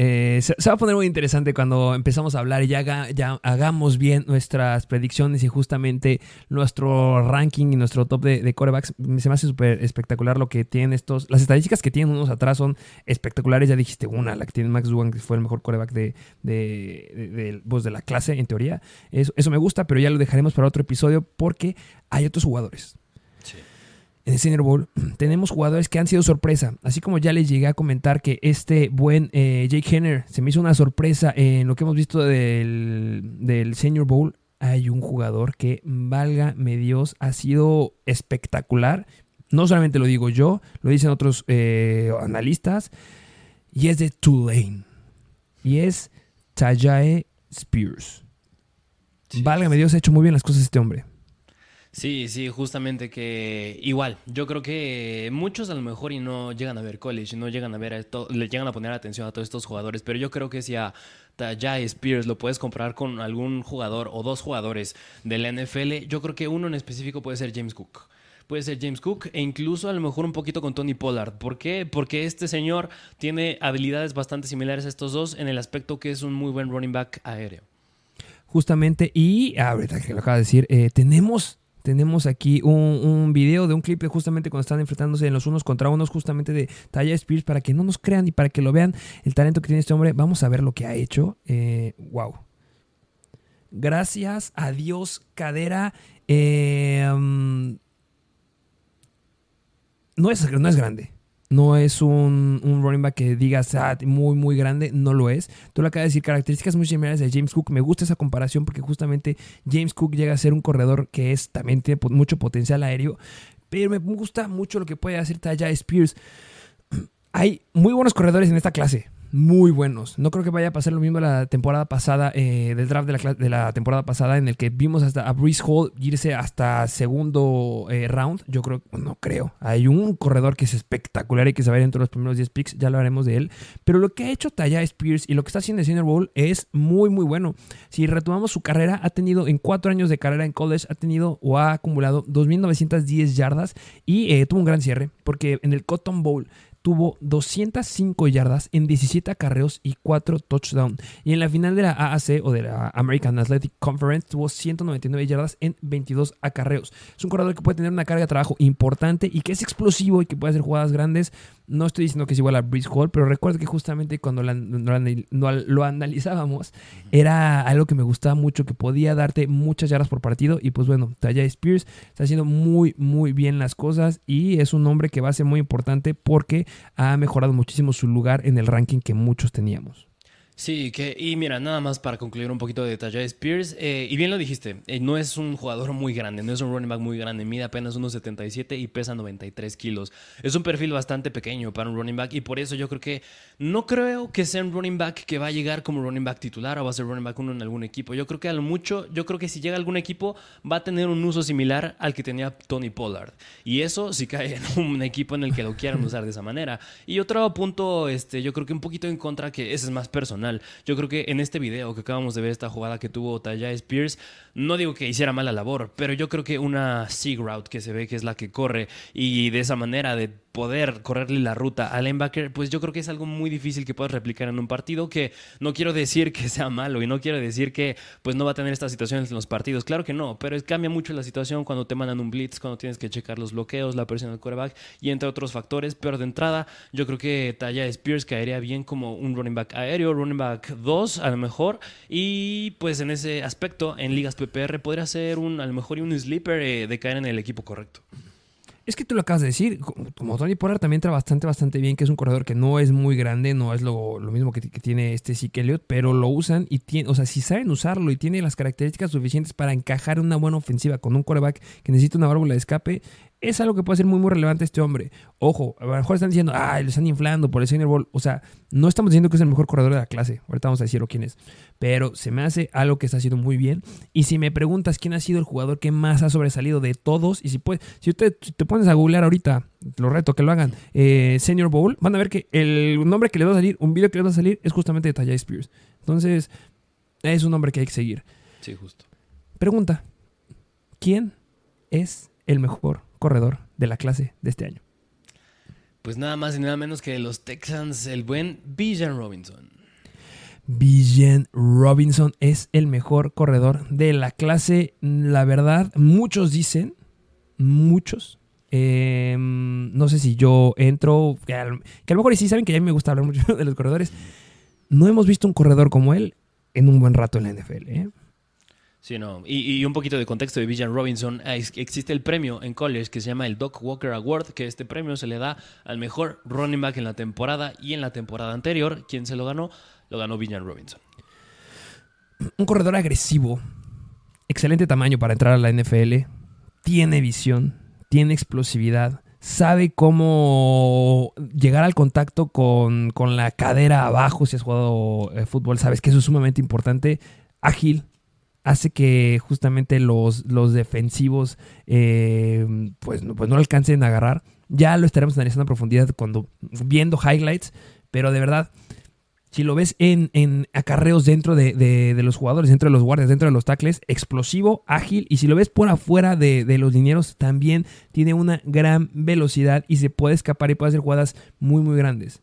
Eh, se, va a poner muy interesante cuando empezamos a hablar y ya, hagamos bien nuestras predicciones y justamente nuestro ranking y nuestro top de, de corebacks. Se me hace súper espectacular lo que tienen estos. Las estadísticas que tienen unos atrás son espectaculares. Ya dijiste una, la que tiene Max Dugan, que fue el mejor coreback de, de, de, pues, de la clase, en teoría. Eso me gusta, pero ya lo dejaremos para otro episodio porque hay otros jugadores en el Senior Bowl, tenemos jugadores que han sido sorpresa. Así como ya les llegué a comentar que este buen eh, Jake Henner se me hizo una sorpresa en lo que hemos visto del, del Senior Bowl. Hay un jugador que, válgame Dios, ha sido espectacular. No solamente lo digo yo, lo dicen otros eh, analistas. Y es de Tulane. Y es Tajae Spears. Válgame Dios, ha hecho muy bien las cosas este hombre. Sí, sí, justamente que igual, yo creo que muchos a lo mejor y no llegan a ver college, no llegan a ver esto, le llegan a poner atención a todos estos jugadores, pero yo creo que si a Tajay Spears lo puedes comprar con algún jugador o dos jugadores del NFL, yo creo que uno en específico puede ser James Cook puede ser James Cook e incluso a lo mejor un poquito con Tony Pollard. ¿Por qué? Porque este señor tiene habilidades bastante similares a estos dos en el aspecto que es un muy buen running back aéreo. Justamente, y ahorita que lo acaba de decir, eh, tenemos tenemos aquí un, video de un clip de justamente cuando están enfrentándose en los unos contra unos, justamente de Taya Spears, para que no nos crean y para que lo vean el talento que tiene este hombre. Vamos a ver lo que ha hecho. wow. Eh, Gracias a Dios, cadera. Eh, mm, no, es, no es grande. No es un, running back que digas ah, muy, muy grande. No lo es. Tú lo acabas de decir, características muy similares de James Cook. Me gusta esa comparación porque justamente James Cook llega a ser un corredor que es también tiene mucho potencial aéreo. Pero me gusta mucho lo que puede hacer Taya Spears. Hay muy buenos corredores en esta clase muy buenos. No creo que vaya a pasar lo mismo la temporada pasada, eh, del draft de la, de la, temporada pasada, en el que vimos hasta a Breeze Hall irse hasta segundo eh, round. Yo creo, no creo. Hay un corredor que es espectacular y que se va a ir entre los primeros 10 picks, ya lo haremos de él. Pero lo que ha hecho Taya Spears y lo que está haciendo en Senior Bowl es muy, muy bueno. Si retomamos su carrera, ha tenido en cuatro años de carrera en college, ha tenido o ha acumulado 2.910 yardas y eh, tuvo un gran cierre, porque en el Cotton Bowl tuvo 205 yardas en 17 acarreos y 4 touchdowns. Y en la final de la AAC o de la American Athletic Conference tuvo 199 yardas en 22 acarreos. Es un corredor que puede tener una carga de trabajo importante y que es explosivo y que puede hacer jugadas grandes. No estoy diciendo que es igual a Breeze Hall, pero recuerda que justamente cuando lo, analizábamos era algo que me gustaba mucho, que podía darte muchas yardas por partido. Y pues bueno, Taya Spears está haciendo muy, muy bien las cosas y es un hombre que va a ser muy importante porque ha mejorado muchísimo su lugar en el ranking que muchos teníamos. Sí, que, y mira, nada más para concluir un poquito de Tajay Spears, eh, y bien lo dijiste, eh, no es un jugador muy grande, no es un running back muy grande, mide apenas unos 77 y pesa 93 kilos. Es un perfil bastante pequeño para un running back y por eso yo creo que no creo que sea un running back que va a llegar como running back titular o va a ser running back uno en algún equipo. Yo creo que a lo mucho, yo creo que si llega a algún equipo va a tener un uso similar al que tenía Tony Pollard. Y eso si cae en un equipo en el que lo quieran usar de esa manera. Y otro punto, este, yo creo que un poquito en contra, que ese es más personal yo creo que en este video que acabamos de ver, esta jugada que tuvo Taya Spears, no digo que hiciera mala labor, pero yo creo que una sig route que se ve que es la que corre y de esa manera de poder correrle la ruta al linebacker, pues yo creo que es algo muy difícil que puedas replicar en un partido que no quiero decir que sea malo y no quiero decir que pues no va a tener estas situaciones en los partidos, claro que no, pero cambia mucho la situación cuando te mandan un blitz, cuando tienes que checar los bloqueos, la presión del quarterback y entre otros factores, pero de entrada yo creo que Taya Spears caería bien como un running back aéreo, running back 2 a lo mejor y pues en ese aspecto en ligas PPR podría ser un a lo mejor un sleeper eh, de caer en el equipo correcto. Es que tú lo acabas de decir, como Tony Pollard también trae bastante, bastante bien, que es un corredor que no es muy grande, no es lo, mismo que, tiene este Zeke Elliott, pero lo usan y tiene, o sea, si saben usarlo y tiene las características suficientes para encajar una buena ofensiva con un quarterback que necesita una válvula de escape, es algo que puede ser muy, muy relevante este hombre. Ojo, a lo mejor están diciendo, ay, le están inflando por el Senior Bowl. O sea, no estamos diciendo que es el mejor corredor de la clase. Ahorita vamos a decir quién es. Pero se me hace algo que está haciendo muy bien. Y si me preguntas quién ha sido el jugador que más ha sobresalido de todos, y si puedes, si usted te pones a googlear ahorita, lo reto que lo hagan, eh, Senior Bowl, van a ver que el nombre que le va a salir, un video que le va a salir, es justamente de Tajay Spears. Entonces, es un nombre que hay que seguir. Sí, justo. Pregunta: ¿Quién es el mejor corredor de la clase de este año? Pues nada más y nada menos que los Texans, el buen Bijan Robinson. Bijan Robinson es el mejor corredor de la clase. La verdad, muchos dicen, muchos. Em, no sé si yo entro, que a, lo mejor sí saben que ya me gusta hablar mucho de los corredores. No hemos visto un corredor como él en un buen rato en la NFL. ¿eh? Sí, no. Y, un poquito de contexto de Villan Robinson. Existe el premio en college que se llama el Doc Walker Award, que este premio se le da al mejor running back en la temporada y en la temporada anterior. ¿Quién se lo ganó? Lo ganó Villan Robinson. Un corredor agresivo, excelente tamaño para entrar a la NFL, tiene visión, tiene explosividad, sabe cómo llegar al contacto con, con la cadera abajo si has jugado eh, fútbol, sabes que eso es sumamente importante, ágil, hace que justamente los, los defensivos eh, pues, pues no alcancen a agarrar. Ya lo estaremos analizando a profundidad cuando viendo highlights, pero de verdad, si lo ves en, en acarreos dentro de, los jugadores, dentro de los guardias, dentro de los tackles, explosivo, ágil, y si lo ves por afuera de, los linieros, también tiene una gran velocidad y se puede escapar y puede hacer jugadas muy, muy grandes.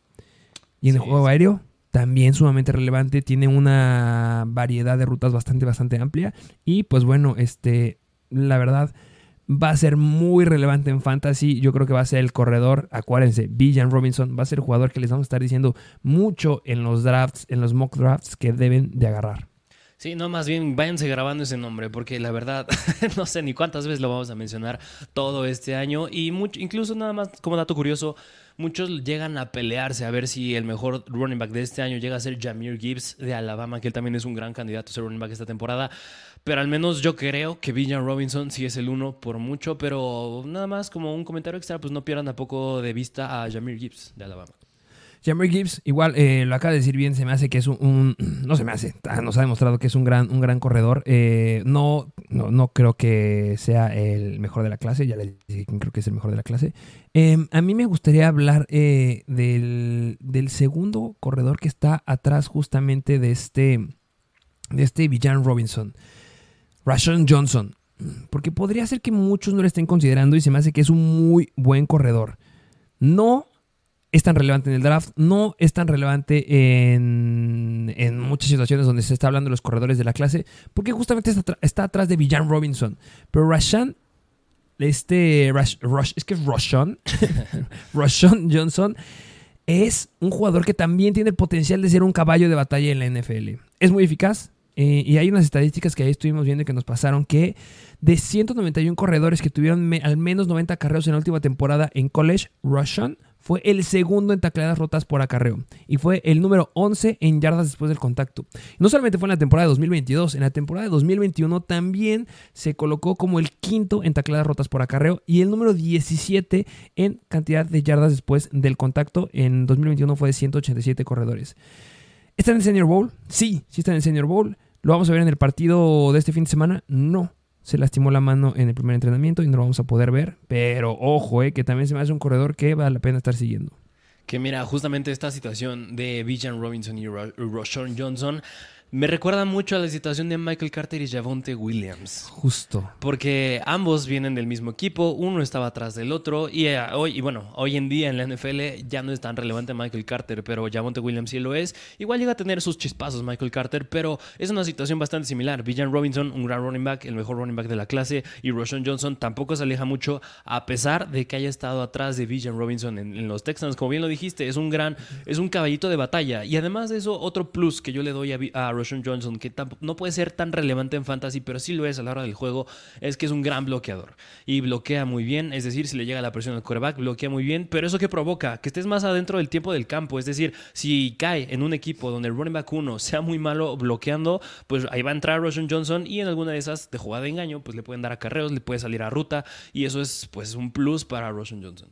Y en el juego aéreo, también sumamente relevante, tiene una variedad de rutas bastante, bastante amplia. Y pues bueno, este, la verdad, va a ser muy relevante en fantasy. Yo creo que va a ser el corredor. Acuérdense, Villan Robinson va a ser el jugador que les vamos a estar diciendo mucho en los drafts, en los mock drafts que deben de agarrar. Sí, no, más bien váyanse grabando ese nombre, porque la verdad, no sé ni cuántas veces lo vamos a mencionar todo este año. Y mucho, incluso nada más como dato curioso, muchos llegan a pelearse a ver si el mejor running back de este año llega a ser Jameer Gibbs de Alabama, que él también es un gran candidato a ser running back esta temporada. Pero al menos yo creo que Villan Robinson sí es el uno por mucho, pero nada más como un comentario extra, pues no pierdan tampoco de vista a Jameer Gibbs de Alabama. Jamie Gibbs, igual eh, lo acaba de decir bien, se me hace que es un, no se me hace, nos ha demostrado que es un gran, un gran corredor. Eh, no, no, creo que sea el mejor de la clase, ya le dije que creo que es el mejor de la clase. Em, a mí me gustaría hablar eh, del, del, segundo corredor que está atrás justamente de este, de este Villan Robinson, Rashon Johnson. Porque podría ser que muchos no lo estén considerando y se me hace que es un muy buen corredor. No es tan relevante en el draft, no es tan relevante en, en muchas situaciones donde se está hablando de los corredores de la clase, porque justamente está, atrás de Villan Robinson. Pero Rashan, este, es que es Roshan, Roshan Johnson, es un jugador que también tiene el potencial de ser un caballo de batalla en la NFL. Es muy eficaz, eh, y hay unas estadísticas que ahí estuvimos viendo que nos pasaron que de 191 corredores que tuvieron al menos 90 carreos en la última temporada en college, Russian fue el segundo en tacleadas rotas por acarreo y fue el número 11 en yardas después del contacto. No solamente fue en la temporada de 2022, en la temporada de 2021 también se colocó como el quinto en tacleadas rotas por acarreo y el número 17 en cantidad de yardas después del contacto. En 2021 fue de 187 corredores. ¿Está en el Senior Bowl? Sí, sí está en el Senior Bowl. ¿Lo vamos a ver en el partido de este fin de semana? No se lastimó la mano en el primer entrenamiento y no lo vamos a poder ver. Pero ojo, eh, que también se me hace un corredor que vale la pena estar siguiendo. Que mira, justamente esta situación de Bijan Robinson y Roshan Johnson me recuerda mucho a la situación de Michael Carter y Javonte Williams. Justo. Porque ambos vienen del mismo equipo, uno estaba atrás del otro. Y, eh, hoy, y bueno, hoy en día en la NFL ya no es tan relevante Michael Carter, pero Javonte Williams sí lo es. Igual llega a tener sus chispazos Michael Carter, pero es una situación bastante similar. Villan Robinson, un gran running back, el mejor running back de la clase, y Roshan Johnson tampoco se aleja mucho, a pesar de que haya estado atrás de Villan Robinson en, los Texans. Como bien lo dijiste, es un gran, es un caballito de batalla. Y además de eso, otro plus que yo le doy a, a Roshan Johnson, que no puede ser tan relevante en fantasy, pero sí lo es a la hora del juego, es que es un gran bloqueador. Y bloquea muy bien, es decir, si le llega la presión al quarterback, bloquea muy bien, pero eso que provoca que estés más adentro del tiempo del campo, es decir, si cae en un equipo donde el running back 1 sea muy malo bloqueando, pues ahí va a entrar Roshan Johnson y en alguna de esas de jugada de engaño, pues le pueden dar acarreos, le puede salir a ruta y eso es pues un plus para Roshan Johnson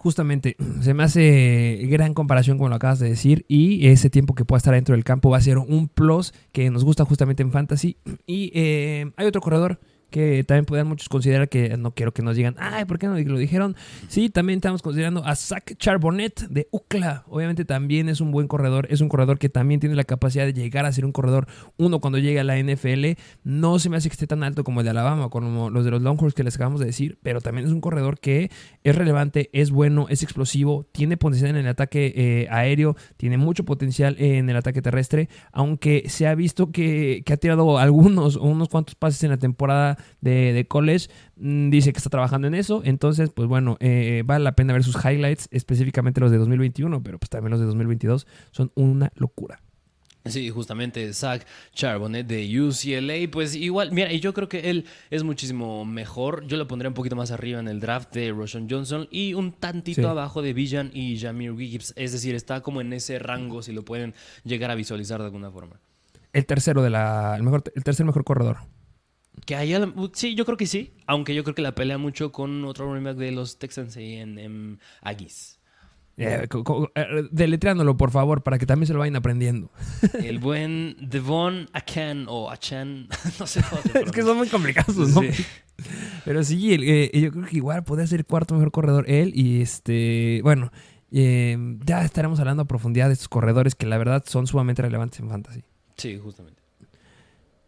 justamente se me hace gran comparación con lo acabas de decir y ese tiempo que pueda estar dentro del campo va a ser un plus que nos gusta justamente en fantasy. Y eh, hay otro corredor que también pueden muchos considerar que no quiero que nos digan, ay, ¿por qué no lo dijeron? Sí, también estamos considerando a Zach Charbonnet de UCLA. Obviamente también es un buen corredor, es un corredor que también tiene la capacidad de llegar a ser un corredor uno cuando llegue a la NFL. No se me hace que esté tan alto como el de Alabama, como los de los Longhorns que les acabamos de decir, pero también es un corredor que es relevante, es bueno, es explosivo, tiene potencial en el ataque eh, aéreo, tiene mucho potencial en el ataque terrestre, aunque se ha visto que, que ha tirado algunos o unos cuantos pases en la temporada de, college. Mm, dice que está trabajando en eso. Entonces, pues bueno, eh, vale la pena ver sus highlights, específicamente los de 2021, pero pues también los de 2022 son una locura. Sí, justamente Zach Charbonnet de UCLA, pues igual, mira, y yo creo que él es muchísimo mejor. Yo lo pondría un poquito más arriba en el draft de Roshan Johnson y un tantito abajo de Villan y Jamir Gibbs. Es decir, está como en ese rango, si lo pueden llegar a visualizar de alguna forma. El tercero de la. El, mejor, el tercer mejor corredor. Que haya, sí, yo creo que sí, aunque yo creo que la pelea mucho con otro running back de los Texans en, en Aggies. Eh, deletreándolo, por favor, para que también se lo vayan aprendiendo. El buen Devon Akan o Achan, no sé Es que son muy complicados, ¿no? Pero sí, eh, yo creo que igual podría ser el cuarto mejor corredor él. Y este, bueno, eh, ya estaremos hablando a profundidad de estos corredores que la verdad son sumamente relevantes en fantasy. Sí, justamente.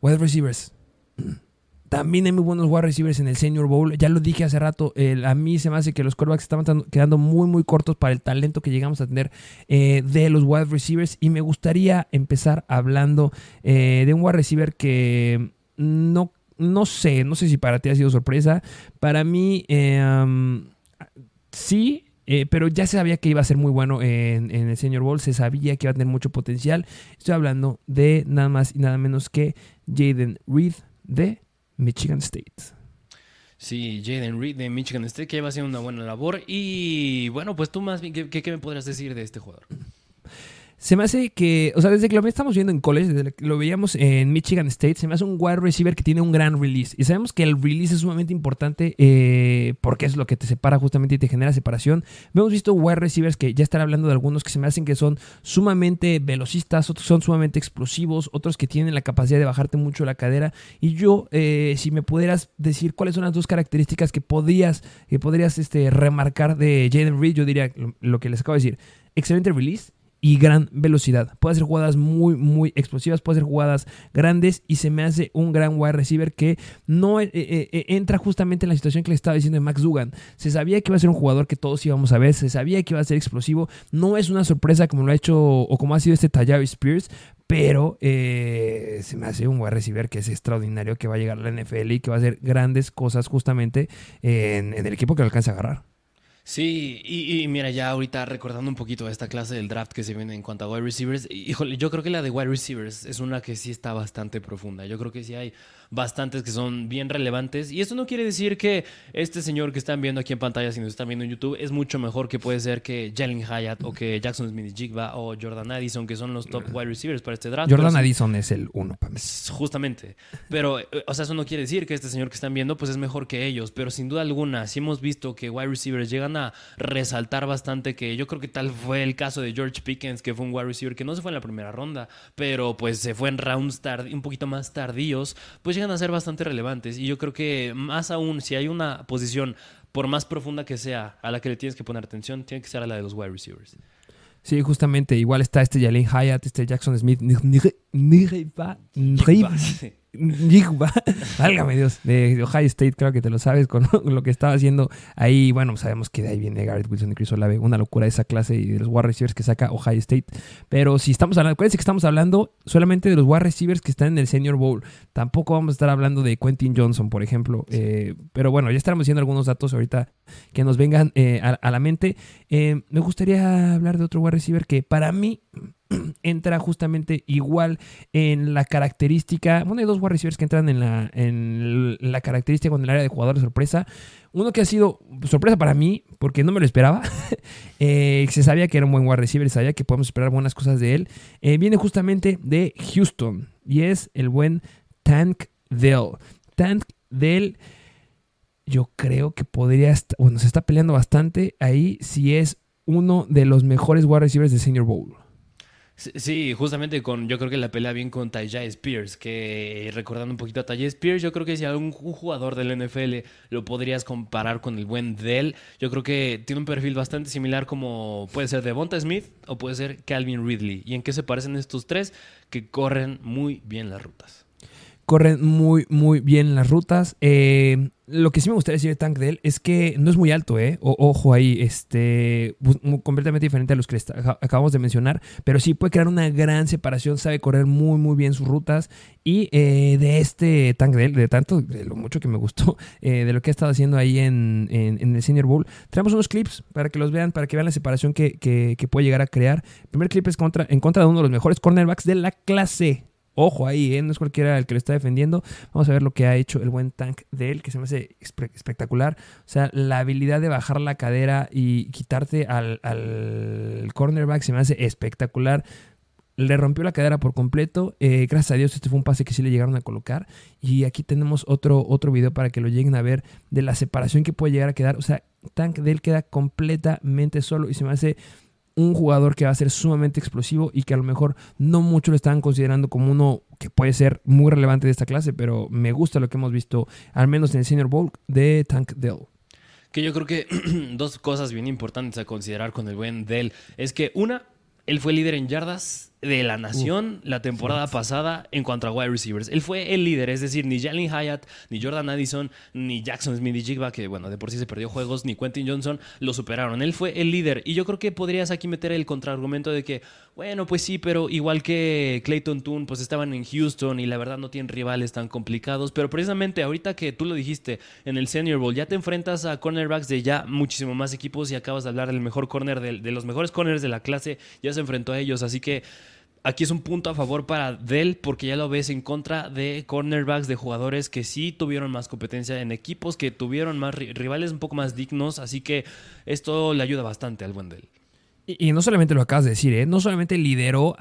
Wide receivers. También hay muy buenos wide receivers en el Senior Bowl. Ya lo dije hace rato, a mí se me hace que los quarterbacks estaban quedando muy, muy cortos para el talento que llegamos a tener eh, de los wide receivers. Y me gustaría empezar hablando eh, de un wide receiver que no, no sé, no sé si para ti ha sido sorpresa. Para mí, eh, sí, pero ya se sabía que iba a ser muy bueno en, en, el Senior Bowl, se sabía que iba a tener mucho potencial. Estoy hablando de nada más y nada menos que Jaden Reed de Michigan State. Sí, Jaden Reed de Michigan State, que va a ser una buena labor. Y bueno, pues tú más bien, ¿qué, qué me podrías decir de este jugador? Se me hace que, o sea, desde que lo estamos viendo en college, desde que lo veíamos en Michigan State, se me hace un wide receiver que tiene un gran release. Y sabemos que el release es sumamente importante eh, porque es lo que te separa justamente y te genera separación. Hemos visto wide receivers que ya están hablando de algunos que se me hacen que son sumamente velocistas, otros son sumamente explosivos, otros que tienen la capacidad de bajarte mucho la cadera. Y yo, eh, si me pudieras decir cuáles son las dos características que podrías, que podrías este, remarcar de Jaden Reed, yo diría lo que les acabo de decir. Excelente release y gran velocidad. Puede hacer jugadas muy, muy explosivas, puede hacer jugadas grandes y se me hace un gran wide receiver que no eh, eh, eh, entra justamente en la situación que le estaba diciendo de Max Dugan. Se sabía que iba a ser un jugador que todos íbamos a ver, se sabía que iba a ser explosivo. No es una sorpresa como lo ha hecho o como ha sido este Tallavi Spears, pero se me hace un wide receiver que es extraordinario, que va a llegar a la NFL y que va a hacer grandes cosas justamente en, en el equipo que lo alcance a agarrar. Sí, y, mira, ya ahorita recordando un poquito esta clase del draft que se viene en cuanto a wide receivers, híjole, yo creo que la de wide receivers es una que sí está bastante profunda. Yo creo que sí hay bastantes que son bien relevantes. Y esto no quiere decir que este señor que están viendo aquí en pantalla, si nos están viendo en YouTube, es mucho mejor que puede ser que Jalen Hyatt o que Jackson Smith Jigba o Jordan Addison, que son los top wide receivers para este draft. Jordan Addison es el uno para mí. Justamente. Pero, eh, o sea, eso no quiere decir que este señor que están viendo, pues es mejor que ellos. Pero sin duda alguna, si hemos visto que wide receivers llegan a resaltar bastante, que yo creo que tal fue el caso de George Pickens, que fue un wide receiver que no se fue en la primera ronda, pero pues se fue en rounds un poquito más tardíos, pues a ser bastante relevantes. Y yo creo que más aún, si hay una posición, por más profunda que sea, a la que le tienes que poner atención, tiene que ser a la de los wide receivers. Sí, justamente. Igual está este Jalen Hyatt, este Jackson Smith. Válgame Dios, de Ohio State, creo que te lo sabes con lo que estaba haciendo ahí. Bueno, sabemos que de ahí viene Garrett Wilson y Chris Olave, una locura esa clase y de los wide receivers que saca Ohio State. Pero si estamos hablando, acuérdense que estamos hablando solamente de los wide receivers que están en el Senior Bowl. Tampoco vamos a estar hablando de Quentin Johnson, por ejemplo. Eh, pero bueno, ya estaremos diciendo algunos datos ahorita que nos vengan eh, a, la mente. Eh, me gustaría hablar de otro wide receiver que para mí entra justamente igual en la característica. Bueno, hay dos wide receivers que entran en la, en la característica con el área de jugador sorpresa. Uno que ha sido sorpresa para mí, porque no me lo esperaba. Eh, se sabía que era un buen wide receiver, sabía que podemos esperar buenas cosas de él. Eh, viene justamente de Houston y es el buen Tank Dell. Tank Dell, yo creo que podría estar, bueno, se está peleando bastante ahí si es uno de los mejores wide receivers de Senior Bowl. Sí, justamente con, yo creo que la pelea bien con Tajay Spears, que recordando un poquito a Tajay Spears, yo creo que si algún jugador del NFL lo podrías comparar con el buen Dell, yo creo que tiene un perfil bastante similar como puede ser Devonta Smith o puede ser Calvin Ridley. ¿Y en qué se parecen estos tres? Que corren muy bien las rutas corren muy, muy bien las rutas. Eh, lo que sí me gustaría decir de Tank Dell es que no es muy alto, ¿eh? ojo ahí, este, completamente diferente a los que acabamos de mencionar, pero sí puede crear una gran separación, sabe correr muy, muy bien sus rutas. Y eh, de este Tank Dell, de tanto, de lo mucho que me gustó, eh, de lo que ha estado haciendo ahí en, el Senior Bowl, traemos unos clips para que los vean, para que vean la separación que, que puede llegar a crear. El primer clip es contra, en contra de uno de los mejores cornerbacks de la clase Ojo ahí, ¿eh? no es cualquiera el que lo está defendiendo. Vamos a ver lo que ha hecho el buen tank de él, que se me hace espectacular. O sea, la habilidad de bajar la cadera y quitarte al, cornerback se me hace espectacular. Le rompió la cadera por completo. Eh, gracias a Dios, este fue un pase que sí le llegaron a colocar. Y aquí tenemos otro, otro video para que lo lleguen a ver de la separación que puede llegar a quedar. O sea, Tank de él queda completamente solo y se me hace un jugador que va a ser sumamente explosivo y que a lo mejor no mucho lo estaban considerando como uno que puede ser muy relevante de esta clase, pero me gusta lo que hemos visto, al menos en el Senior Bowl, de Tank Dell. Que yo creo que dos cosas bien importantes a considerar con el buen Dell es que una, él fue líder en yardas de la nación la temporada pasada en cuanto a wide receivers. Él fue el líder, es decir, ni Jalen Hyatt, ni Jordan Addison, ni Jackson Smith y Jigba, que bueno, de por sí se perdió juegos, ni Quentin Johnson lo superaron. Él fue el líder. Y yo creo que podrías aquí meter el contraargumento de que, bueno, pues sí, pero igual que Clayton Toon, pues estaban en Houston y la verdad no tienen rivales tan complicados. Pero precisamente ahorita que tú lo dijiste en el Senior Bowl, ya te enfrentas a cornerbacks de ya muchísimo más equipos y acabas de hablar del mejor corner, de, de los mejores corners de la clase, ya se enfrentó a ellos. Así que aquí es un punto a favor para Dell porque ya lo ves en contra de cornerbacks de jugadores que sí tuvieron más competencia en equipos, que tuvieron más rivales un poco más dignos, así que esto le ayuda bastante al buen Dell. Y, no solamente lo acabas de decir, ¿eh? no solamente lideró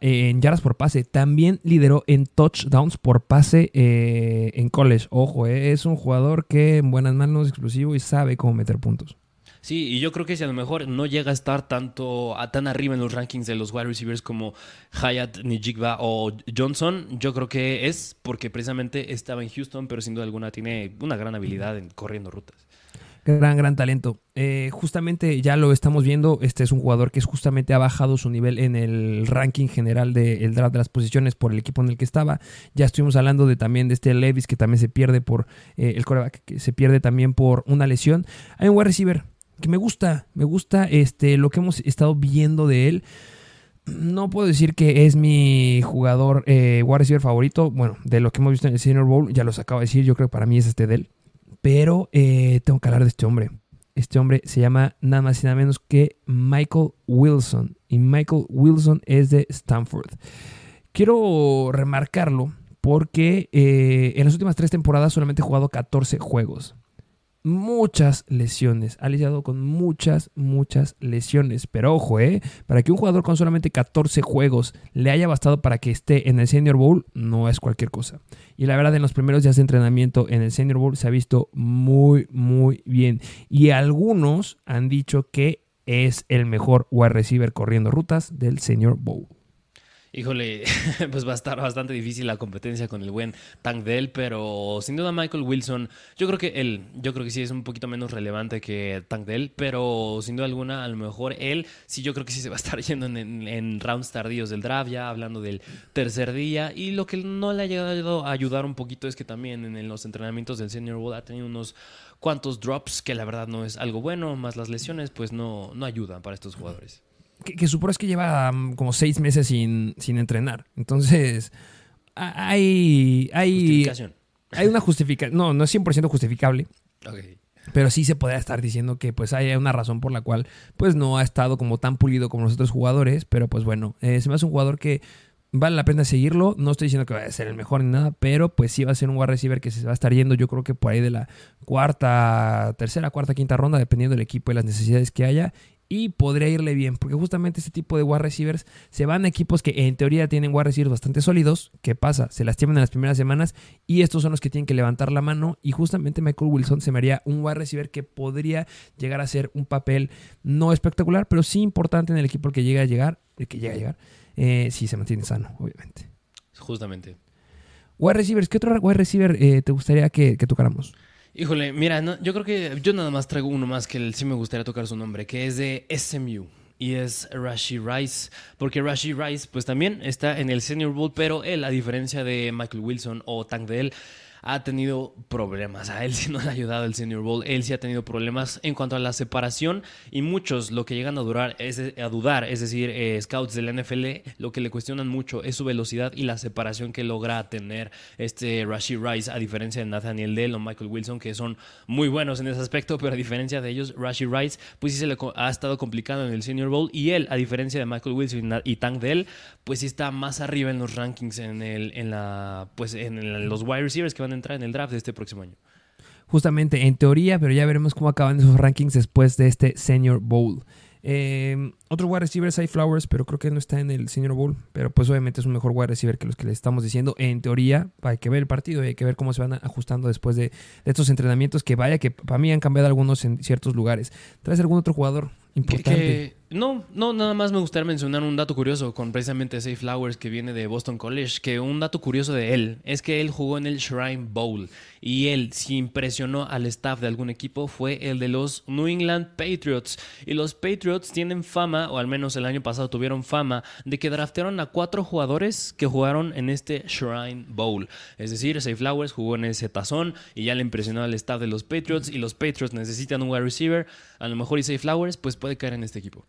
en yardas por pase, también lideró en touchdowns por pase eh, en college. Ojo, ¿eh? es un jugador que en buenas manos es explosivo y sabe cómo meter puntos. Sí, y yo creo que si a lo mejor no llega a estar tanto a tan arriba en los rankings de los wide receivers como Hyatt, Nijigba o Johnson, yo creo que es porque precisamente estaba en Houston, pero sin duda alguna tiene una gran habilidad en corriendo rutas. Gran, gran talento. Eh, justamente ya lo estamos viendo. Este es un jugador que justamente ha bajado su nivel en el ranking general del draft de las posiciones por el equipo en el que estaba. Ya estuvimos hablando de también de este Levis que también se pierde por eh, el coreback, que se pierde también por una lesión. Hay un wide receiver que me gusta, me gusta este, lo que hemos estado viendo de él. No puedo decir que es mi jugador eh, favorito. Bueno, de lo que hemos visto en el Senior Bowl, ya los acabo de decir, yo creo que para mí es este de él. Pero eh, tengo que hablar de este hombre. Este hombre se llama nada más y nada menos que Michael Wilson. Y Michael Wilson es de Stanford. Quiero remarcarlo porque eh, en las últimas tres temporadas solamente ha jugado 14 juegos muchas lesiones. Ha lidiado con muchas, muchas lesiones. Pero ojo, ¿eh? Para que un jugador con solamente 14 juegos le haya bastado para que esté en el Senior Bowl, no es cualquier cosa. Y la verdad, en los primeros días de entrenamiento en el Senior Bowl se ha visto muy, muy bien. Y algunos han dicho que es el mejor wide receiver corriendo rutas del Senior Bowl. Híjole, pues va a estar bastante difícil la competencia con el buen Tank Dell, pero sin duda Michael Wilson, yo creo que él, yo creo que sí es un poquito menos relevante que Tank Dell, pero sin duda alguna, a lo mejor él, sí yo creo que sí se va a estar yendo en, rounds tardíos del draft, ya hablando del tercer día, y lo que no le ha llegado a ayudar un poquito es que también en, los entrenamientos del Senior Bowl ha tenido unos cuantos drops, que la verdad no es algo bueno, más las lesiones, pues no, no ayudan para estos jugadores que, que su es que lleva um, como seis meses sin, entrenar. Entonces, hay. hay Justificación. Hay una justificación. No, no es 100% justificable. Pero sí se podría estar diciendo que pues hay una razón por la cual pues no ha estado como tan pulido como los otros jugadores. Pero pues bueno, eh, se me hace un jugador que vale la pena seguirlo. No estoy diciendo que vaya a ser el mejor ni nada, pero pues sí va a ser un wide receiver que se va a estar yendo yo creo que por ahí de la cuarta, tercera, cuarta, quinta ronda, dependiendo del equipo y las necesidades que haya y podría irle bien, porque justamente este tipo de wide receivers se van a equipos que en teoría tienen wide receivers bastante sólidos. ¿Qué pasa? Se lastiman en las primeras semanas y estos son los que tienen que levantar la mano y justamente Michael Wilson se me haría un wide receiver que podría llegar a ser un papel no espectacular, pero sí importante en el equipo que llega a llegar, el que llega a llegar, eh, si se mantiene sano, obviamente. Justamente. Wide receivers, ¿qué otro wide receiver eh, te gustaría que, que tocáramos? Híjole, mira, yo creo que yo nada más traigo uno más que sí me gustaría tocar su nombre, que es de SMU. Y es Rashi Rice. Porque Rashi Rice, pues también está en el Senior Bowl, pero él, a diferencia de Michael Wilson o Tank de él, ha tenido problemas. A él sí no le ha ayudado el Senior Bowl. Él sí ha tenido problemas en cuanto a la separación y muchos lo que llegan a, durar es, a dudar, es decir, eh, scouts del NFL, lo que le cuestionan mucho es su velocidad y la separación que logra tener este Rashi Rice, a diferencia de Nathaniel Dell o Michael Wilson, que son muy buenos en ese aspecto, pero a diferencia de ellos, Rashi Rice, pues sí se le ha estado complicado en el Senior Bowl y él, a diferencia de Michael Wilson y Tank Dell, pues sí está más arriba en los rankings en, el, en, la, pues en los wide receivers que van entrar en el draft de este próximo año. Justamente, en teoría, pero ya veremos cómo acaban esos rankings después de este Senior Bowl. Eh, otro wide receiver es Flowers, pero creo que no está en el Senior Bowl. Pero pues obviamente es un mejor wide receiver que los que le estamos diciendo. En teoría, hay que ver el partido y hay que ver cómo se van ajustando después de, de estos entrenamientos. Que vaya, que para mí han cambiado algunos en ciertos lugares. ¿Traes algún otro jugador importante? No, no, nada más me gustaría mencionar un dato curioso con precisamente Safe Flowers que viene de Boston College. Que un dato curioso de él es que él jugó en el Shrine Bowl. Y él, si impresionó al staff de algún equipo, fue el de los New England Patriots. Y los Patriots tienen fama, o al menos el año pasado tuvieron fama, de que draftearon a cuatro jugadores que jugaron en este Shrine Bowl. Es decir, Safe Flowers jugó en ese tazón y ya le impresionó al staff de los Patriots. Y los Patriots necesitan un wide receiver. A lo mejor y Safe Flowers, pues puede caer en este equipo.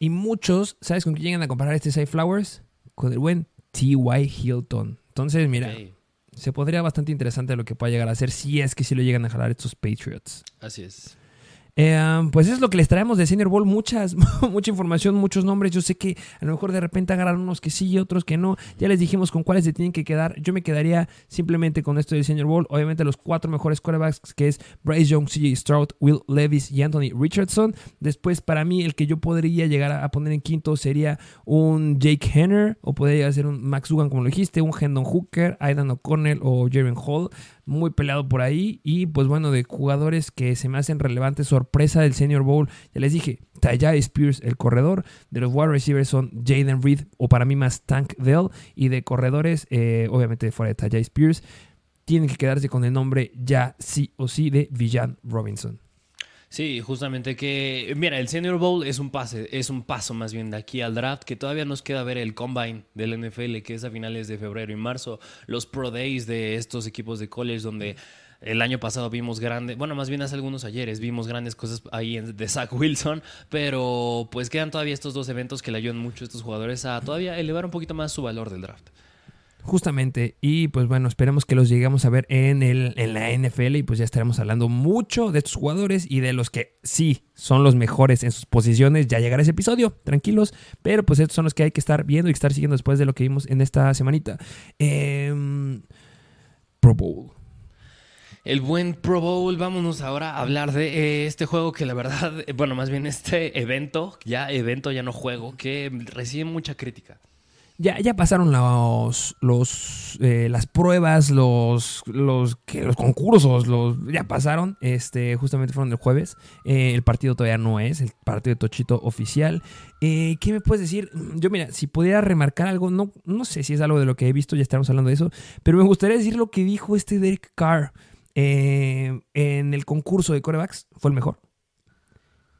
Y muchos, ¿sabes con quién llegan a comparar este Safe Flowers? Con el buen T.Y. Hilton. Entonces, mira se podría bastante interesante lo que pueda llegar a ser si es que si lo llegan a jalar estos Patriots. Así es. Eh, pues es lo que les traemos de Senior Bowl, muchas, mucha información, muchos nombres. Yo sé que a lo mejor de repente agarran unos que sí y otros que no. Ya les dijimos con cuáles se tienen que quedar. Yo me quedaría simplemente con esto del Senior Bowl. Obviamente los cuatro mejores quarterbacks que es Bryce Young, CJ Stroud, Will Levis y Anthony Richardson. Después para mí el que yo podría llegar a poner en quinto sería un Jake Henner o podría ser un Max Dugan como lo dijiste, un Hendon Hooker, Aidan O'Connell o Jaren Hall muy peleado por ahí. Y pues bueno, de jugadores que se me hacen relevantes, sorpresa del Senior Bowl. Ya les dije, Tajay Spears, el corredor. De los wide receivers son Jaden Reed o para mí más Tank Dell. Y de corredores, eh, obviamente fuera de Tajay Spears, tienen que quedarse con el nombre ya sí o sí de Villan Robinson. Sí, justamente que, mira, el Senior Bowl es un pase, es un paso más bien de aquí al draft, que todavía nos queda ver el combine del NFL, que es a finales de febrero y marzo, los pro days de estos equipos de college donde el año pasado vimos grandes, bueno, más bien hace algunos ayeres vimos grandes cosas ahí de Zach Wilson, pero pues quedan todavía estos dos eventos que le ayudan mucho a estos jugadores a todavía elevar un poquito más su valor del draft. Justamente, y pues bueno, esperemos que los lleguemos a ver en, el, en la NFL y pues ya estaremos hablando mucho de estos jugadores y de los que sí son los mejores en sus posiciones. Ya llegará ese episodio, tranquilos, pero pues estos son los que hay que estar viendo y estar siguiendo después de lo que vimos en esta semanita. Em, Pro Bowl. El buen Pro Bowl, vámonos ahora a hablar de eh, este juego que la verdad, bueno, más bien este evento, ya evento, ya no juego, que recibe mucha crítica. Ya, ya pasaron los, los eh, las pruebas, los, los, que, los concursos, los, ya pasaron. Este, justamente fueron el jueves. Eh, el partido todavía no es, el partido de Tochito oficial. Eh, ¿Qué me puedes decir? Yo, mira, si pudiera remarcar algo, no, no sé si es algo de lo que he visto, ya estaremos hablando de eso, pero me gustaría decir lo que dijo este Derek Carr en el concurso de corebacks. Fue el mejor.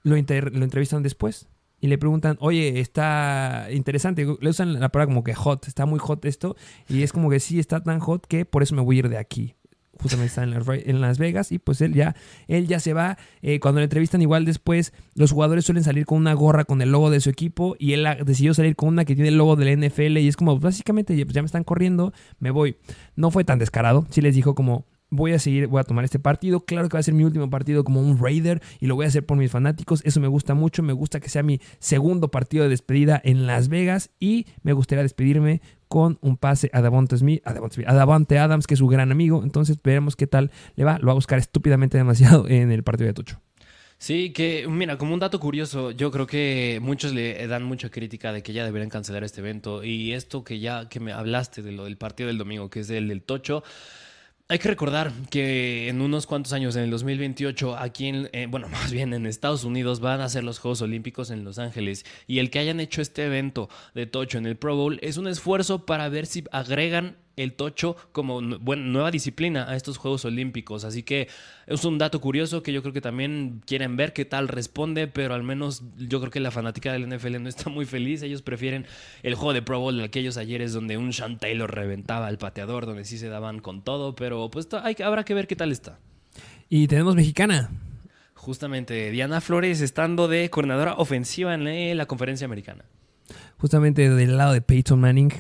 Lo, lo entrevistan después y le preguntan, oye, está interesante, le usan la palabra como que hot, está muy hot esto, y es como que sí, está tan hot que por eso me voy a ir de aquí. Justamente está en Las, Vegas y pues él ya, él ya se va. Eh, cuando le entrevistan igual después, los jugadores suelen salir con una gorra con el logo de su equipo y él decidió salir con una que tiene el logo de la NFL y es como, básicamente, pues ya me están corriendo, me voy. No fue tan descarado, sí les dijo como, voy a seguir, voy a tomar este partido. Claro que va a ser mi último partido como un Raider y lo voy a hacer por mis fanáticos. Eso me gusta mucho. Me gusta que sea mi segundo partido de despedida en Las Vegas y me gustaría despedirme con un pase a Davante Smith, a Davante, a Davante Adams, que es su gran amigo. Entonces veremos qué tal le va. Lo va a buscar estúpidamente demasiado en el partido de Tucho. Sí, que mira, como un dato curioso, yo creo que muchos le dan mucha crítica de que ya deberían cancelar este evento y esto que ya que me hablaste de lo del partido del domingo, que es el del Tocho, hay que recordar que en unos cuantos años, en el 2028, aquí en, eh, bueno, más bien en Estados Unidos, van a ser los Juegos Olímpicos en Los Ángeles. Y el que hayan hecho este evento de Tocho en el Pro Bowl es un esfuerzo para ver si agregan el tocho como bueno, nueva disciplina a estos Juegos Olímpicos. Así que es un dato curioso que yo creo que también quieren ver qué tal responde, pero al menos yo creo que la fanática del NFL no está muy feliz. Ellos prefieren el juego de Pro Bowl de aquellos ayeres donde un Sean Taylor reventaba al pateador, donde sí se daban con todo, pero pues hay, habrá que ver qué tal está. Y tenemos mexicana. Justamente, Diana Flores estando de coordinadora ofensiva en la conferencia americana. Justamente del lado de Peyton Manning,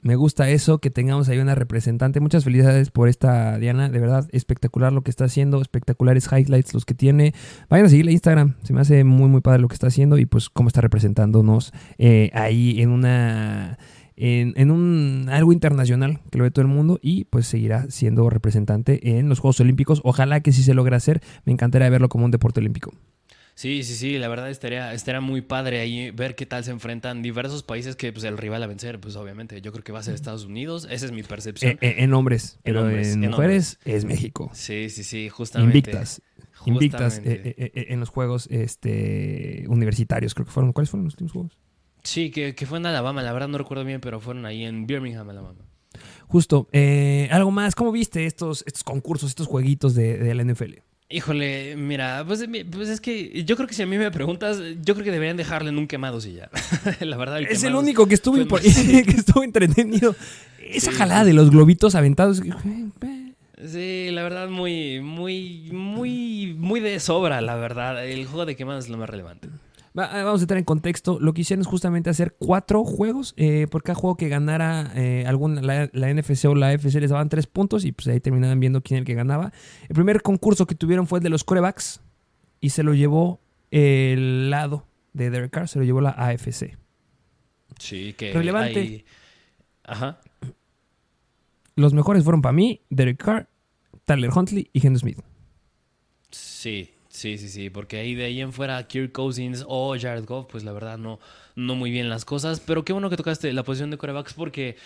me gusta eso, que tengamos ahí una representante. Muchas felicidades por esta Diana, de verdad, espectacular lo que está haciendo, espectaculares highlights los que tiene. Vayan a seguirle Instagram, se me hace muy, muy padre lo que está haciendo y pues cómo está representándonos eh, ahí en una... En, en, un algo internacional que lo ve todo el mundo y pues seguirá siendo representante en los Juegos Olímpicos. Ojalá que sí se logre hacer. Me encantaría verlo como un deporte olímpico. Sí, sí, sí, la verdad estaría, estaría muy padre ahí ver qué tal se enfrentan diversos países que pues el rival a vencer, pues obviamente yo creo que va a ser Estados Unidos, esa es mi percepción. Eh, eh, en, hombres, pero en, mujeres es México. Sí, sí, sí, justamente. Invictas. Invictas eh, en los juegos este, universitarios, creo que fueron. ¿Cuáles fueron los últimos juegos? Sí, que, fue en Alabama, la verdad no recuerdo bien, pero fueron ahí en Birmingham, Alabama. Justo. algo más, ¿cómo viste estos, estos concursos, estos jueguitos de, de la NFL? Híjole, mira, pues, pues, es que yo creo que si a mí me preguntas, yo creo que deberían dejarle en un quemado si ya. la verdad, es el único que estuvo, que estuvo entretenido. Esa jalada de los globitos aventados. Sí, la verdad, muy, muy, muy, muy de sobra, la verdad. El juego de quemados es lo más relevante. Eh, vamos a entrar en contexto. Lo que hicieron es justamente hacer cuatro juegos. Eh, por cada juego que ganara eh, alguna, la, NFC o la FC les daban tres puntos y pues ahí terminaban viendo quién era el que ganaba. El primer concurso que tuvieron fue el de los corebacks y se lo llevó el lado de Derek Carr, se lo llevó la AFC. Sí, que relevante. Ajá. Los mejores fueron para mí Derek Carr, Tyler Huntley y Henry Smith. Sí, Sí, sí, sí, porque ahí de ahí en fuera Kirk Cousins o Jared Goff, pues la verdad no, no muy bien las cosas. Pero qué bueno que tocaste la posición de corebacks porque,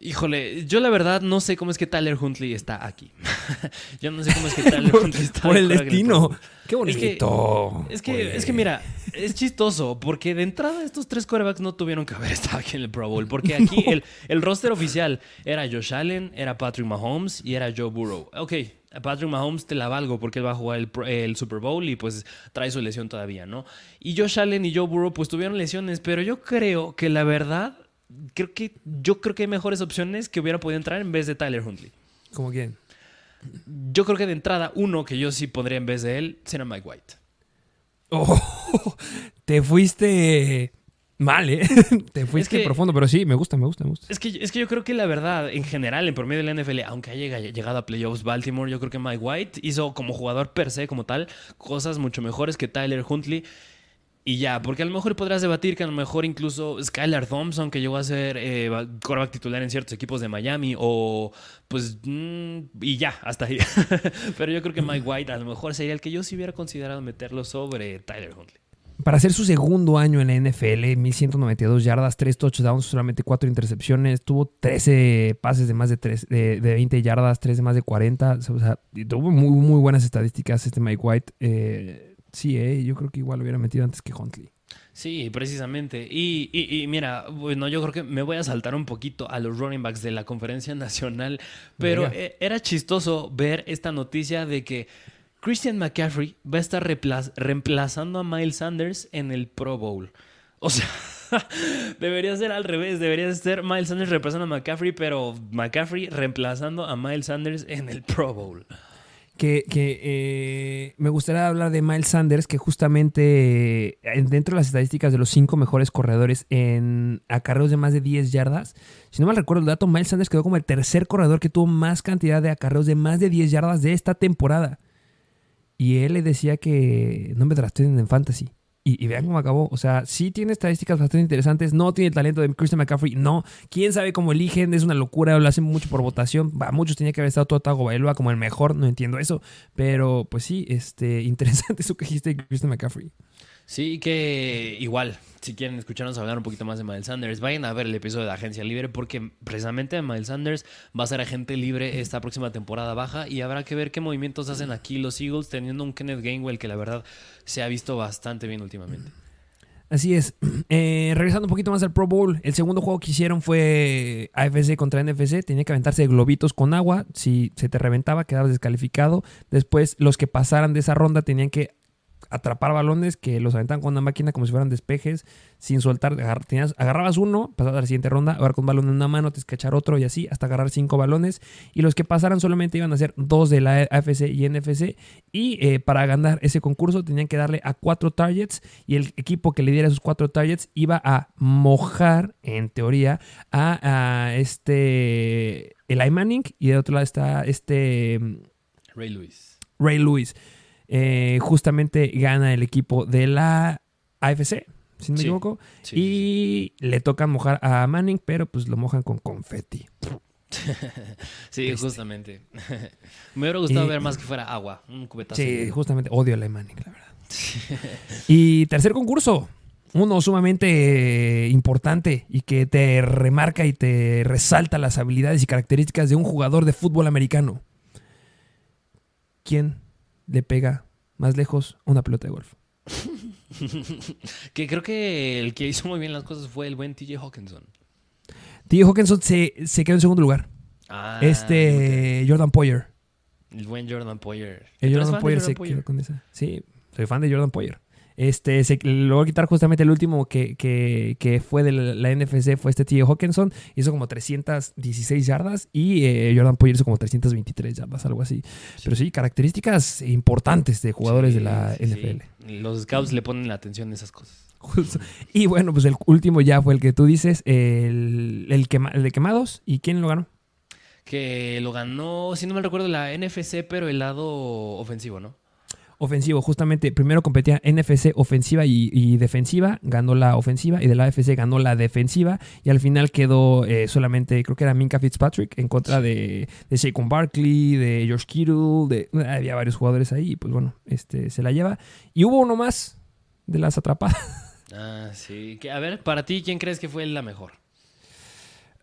híjole, yo la verdad no sé cómo es que Tyler Huntley está aquí. yo no sé cómo es que Tyler Huntley está Por el destino. Qué bonito. Es que, es que, mira, es chistoso porque de entrada estos tres corebacks no tuvieron que haber estado aquí en el Pro Bowl. Porque aquí el, el roster oficial era Josh Allen, era Patrick Mahomes y era Joe Burrow. Ok, Patrick Mahomes te la valgo porque él va a jugar el, Super Bowl y pues trae su lesión todavía, ¿no? Y Josh Allen y Joe Burrow pues tuvieron lesiones, pero yo creo que la verdad, creo que yo creo que hay mejores opciones que hubiera podido entrar en vez de Tyler Huntley. ¿Cómo quién? Yo creo que de entrada, uno que yo sí pondría en vez de él será Mike White. Oh, te fuiste Mal, ¿eh? Te fuiste profundo, pero sí, me gusta, me gusta, me gusta. Es que, es que yo creo que la verdad, en general, en promedio de la NFL, aunque haya llegado a playoffs Baltimore, yo creo que Mike White hizo como jugador per se, como tal, cosas mucho mejores que Tyler Huntley. Y ya, porque a lo mejor podrás debatir que a lo mejor incluso Skylar Thompson, que llegó a ser eh, titular en ciertos equipos de Miami, o pues, mm, y ya, hasta ahí. Pero yo creo que Mike White a lo mejor sería el que yo sí hubiera considerado meterlo sobre Tyler Huntley. Para hacer su segundo año en la NFL, 1192 yardas, 3 touchdowns, solamente 4 intercepciones, tuvo 13 pases de más de, 3, de, 20 yardas, 3 de más de 40. O sea, tuvo muy, muy buenas estadísticas este Mike White. Eh, sí, eh, yo creo que igual lo hubiera metido antes que Huntley. Sí, precisamente. Y, y, mira, bueno, yo creo que me voy a saltar un poquito a los running backs de la conferencia nacional, pero eh, era chistoso ver esta noticia de que Christian McCaffrey va a estar reemplazando a Miles Sanders en el Pro Bowl. O sea, debería ser al revés. Debería ser Miles Sanders reemplazando a McCaffrey, pero McCaffrey reemplazando a Miles Sanders en el Pro Bowl. que, que, eh, me gustaría hablar de Miles Sanders, que justamente eh, dentro de las estadísticas de los cinco mejores corredores en acarreos de más de 10 yardas, si no mal recuerdo el dato, Miles Sanders quedó como el tercer corredor que tuvo más cantidad de acarreos de más de 10 yardas de esta temporada. Y él le decía que no me draften en fantasy. Y, y, vean cómo acabó. O sea, sí tiene estadísticas bastante interesantes. No tiene el talento de Christian McCaffrey. No. Quién sabe cómo eligen. Es una locura. Lo hacen mucho por votación. A muchos tenía que haber estado todo Tago Bailoa como el mejor. No entiendo eso. Pero pues sí, este, interesante eso que dijiste de Christian McCaffrey. Sí, que igual, si quieren escucharnos hablar un poquito más de Miles Sanders, vayan a ver el episodio de Agencia Libre porque precisamente Miles Sanders va a ser agente libre esta próxima temporada baja y habrá que ver qué movimientos hacen aquí los Eagles teniendo un Kenneth Gainwell que la verdad se ha visto bastante bien últimamente. Así es. Eh, regresando un poquito más al Pro Bowl, el segundo juego que hicieron fue AFC contra NFC. Tenía que aventarse globitos con agua. Si se te reventaba, quedabas descalificado. Después, los que pasaran de esa ronda tenían que atrapar balones que los aventaban con una máquina como si fueran despejes, sin soltar. Agar, tenías, agarrabas uno, pasabas a la siguiente ronda, ahora con un balón en una mano, te escachar otro y así, hasta agarrar cinco balones. Y los que pasaran solamente iban a ser dos de la AFC y NFC. Y eh, para ganar ese concurso tenían que darle a cuatro targets. Y el equipo que le diera esos cuatro targets iba a mojar, en teoría, a, a este. El Manning. Y de otro lado está este. Ray Lewis. Ray Lewis. Eh, justamente gana el equipo de la AFC, si no me Sí, equivoco. sí, y le toca mojar a Manning, pero pues lo mojan con confeti. Sí, Este. justamente. Me hubiera gustado Y- ver más que fuera agua, un cubetazo. Sí, justamente odio a la Manning, la verdad. y tercer concurso. Uno sumamente eh, importante y que te remarca y te resalta las habilidades y características de un jugador de fútbol americano. ¿Quién le pega más lejos a una pelota de golf? que creo que el que hizo muy bien las cosas fue el buen TJ Hawkinson. T. Hawkinson se, se quedó en segundo lugar. Ah, este Jordan Poyer. El buen Jordan Poyer. El ¿Tú eres Jordan Poyer Jordan se Poyer? quedó con esa. Sí, soy fan de Jordan Poyer. Este, se logró quitar justamente el último que, que, que fue de la, la NFC, fue este T. Hawkinson. Hizo como 316 yardas y eh, Jordan Poyer hizo como 323 yardas, algo así. Pero sí, características importantes de jugadores de la sí, NFL. Los scouts le ponen la atención a esas cosas. Justo. Y bueno, pues el último ya fue el que tú dices, el, el, quema- el de quemados. ¿Y quién lo ganó? Que lo ganó, si no me recuerdo, la NFC, pero el lado ofensivo, ¿no? Ofensivo, justamente primero competía NFC ofensiva y, y defensiva, ganó la ofensiva y de la AFC ganó la defensiva y al final quedó eh, solamente, creo que era Minka Fitzpatrick en contra de, de Saquon Barkley, de George Kittle, de, había varios jugadores ahí y pues bueno, este, se la lleva. Y hubo uno más de las atrapadas. Ah, sí. Que, a ver, para ti, ¿quién crees que fue la mejor?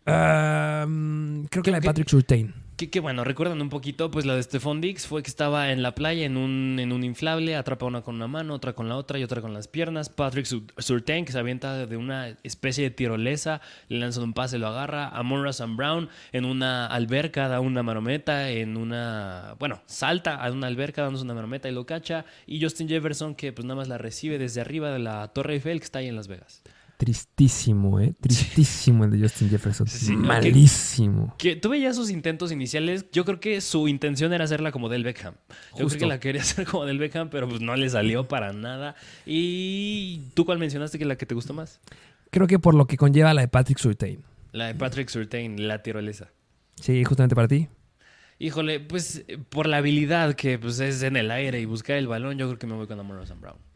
Um, creo que la de ¿Qué- Patrick Surtain. Que, que bueno, recuerdan un poquito, pues la de Stephon Dix fue que estaba en la playa en un, en un inflable, atrapa una con una mano, otra con la otra y otra con las piernas. Patrick Sur- Surtain, que se avienta de una especie de tirolesa, le lanzan un pase, lo agarra. Amon Sam Brown en una alberca, da una marometa, en una. Bueno, salta a una alberca dándose una marometa y lo cacha. Y Justin Jefferson, que pues nada más la recibe desde arriba de la Torre Eiffel, que está ahí en Las Vegas. Tristísimo, ¿eh? Tristísimo el de Justin Jefferson. Sí. Malísimo. Que tuve ya sus intentos iniciales. Yo creo que su intención era hacerla como del Beckham. Yo Justo. creo que la quería hacer como del Beckham, pero pues no le salió para nada. ¿Y tú cuál mencionaste que la que te gustó más? Creo que por lo que conlleva la de Patrick Surtain. La de Patrick Surtain, la tirolesa. Sí, justamente para ti. Híjole, pues por la habilidad que pues, es en el aire y buscar el balón, yo creo que me voy con Amon Ross Brown.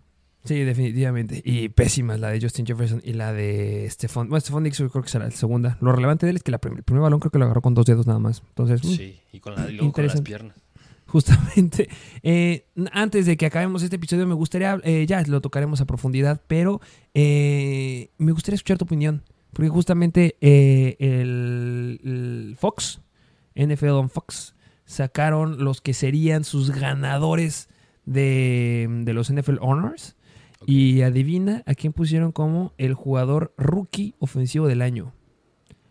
Sí, definitivamente. Y pésimas la de Justin Jefferson y la de Stephon. Bueno, Stephon Dix creo que será la segunda. Lo relevante de él es que la prim- el primer balón creo que lo agarró con dos dedos nada más. Entonces, mm, Sí, y con, la, y luego con las piernas. justamente. eh, antes de que acabemos este episodio, me gustaría, eh, ya lo tocaremos a profundidad, pero eh, me gustaría escuchar tu opinión. Porque justamente el, el Fox, NFL on Fox, sacaron los que serían sus ganadores de, de los NFL Honors. Y adivina a quién pusieron como el jugador rookie ofensivo del año.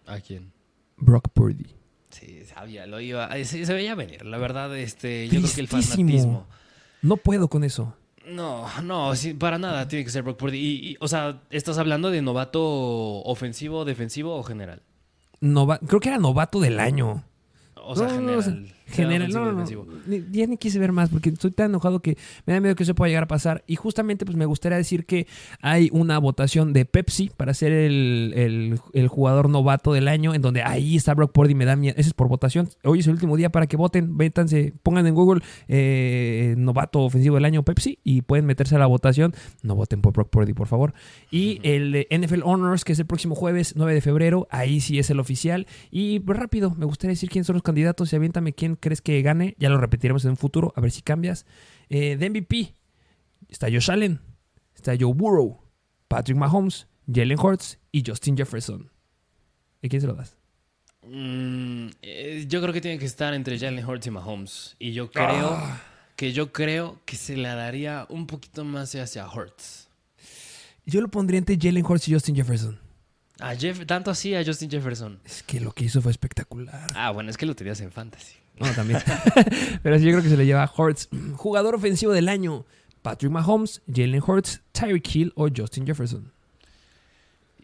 ¿A quién? Brock Purdy. Sí, sabía, lo iba. eh, Se, se veía venir, la verdad, este, yo creo que el fanatismo. No puedo con eso. No, no, sí, para nada tiene que ser Brock Purdy. Y, y, o sea, ¿estás hablando de novato ofensivo, defensivo o general? Nova- creo que era novato del año. O sea, No, no, general. o sea, General, no, no, Ya ni quise ver más porque estoy tan enojado que me da miedo que eso pueda llegar a pasar. Y justamente, pues me gustaría decir que hay una votación de Pepsi para ser el, el- el jugador novato del año, en donde ahí está Brock Purdy. Me da miedo. Ese es por votación. Hoy es el último día para que voten. Vétanse, pongan en Google eh, novato ofensivo del año Pepsi y pueden meterse a la votación. No voten por Brock Purdy, por favor. Y el de NFL Honors, que es el próximo jueves 9 de febrero, ahí sí es el oficial. Y pues rápido, me gustaría decir quiénes son los candidatos y aviéntame quién crees que gane. Ya lo repetiremos en un futuro, a ver si cambias. Eh, de MVP está Josh Allen, está Joe Burrow, Patrick Mahomes, Jalen Hurts y Justin Jefferson. ¿A quién se lo das? Mm, eh, yo creo que tiene que estar entre Jalen Hurts y Mahomes. Y yo creo Ah. que yo creo que se la daría un poquito más hacia Hurts. Yo lo pondría entre Jalen Hurts y Justin Jefferson. A Jeff, tanto así a Justin Jefferson. Es que lo que hizo fue espectacular. Ah, bueno, es que lo tenías en fantasy. No, también. Pero sí, yo creo que se le lleva a Hurts. Jugador ofensivo del año. Patrick Mahomes, Jalen Hurts, Tyreek Hill o Justin Jefferson.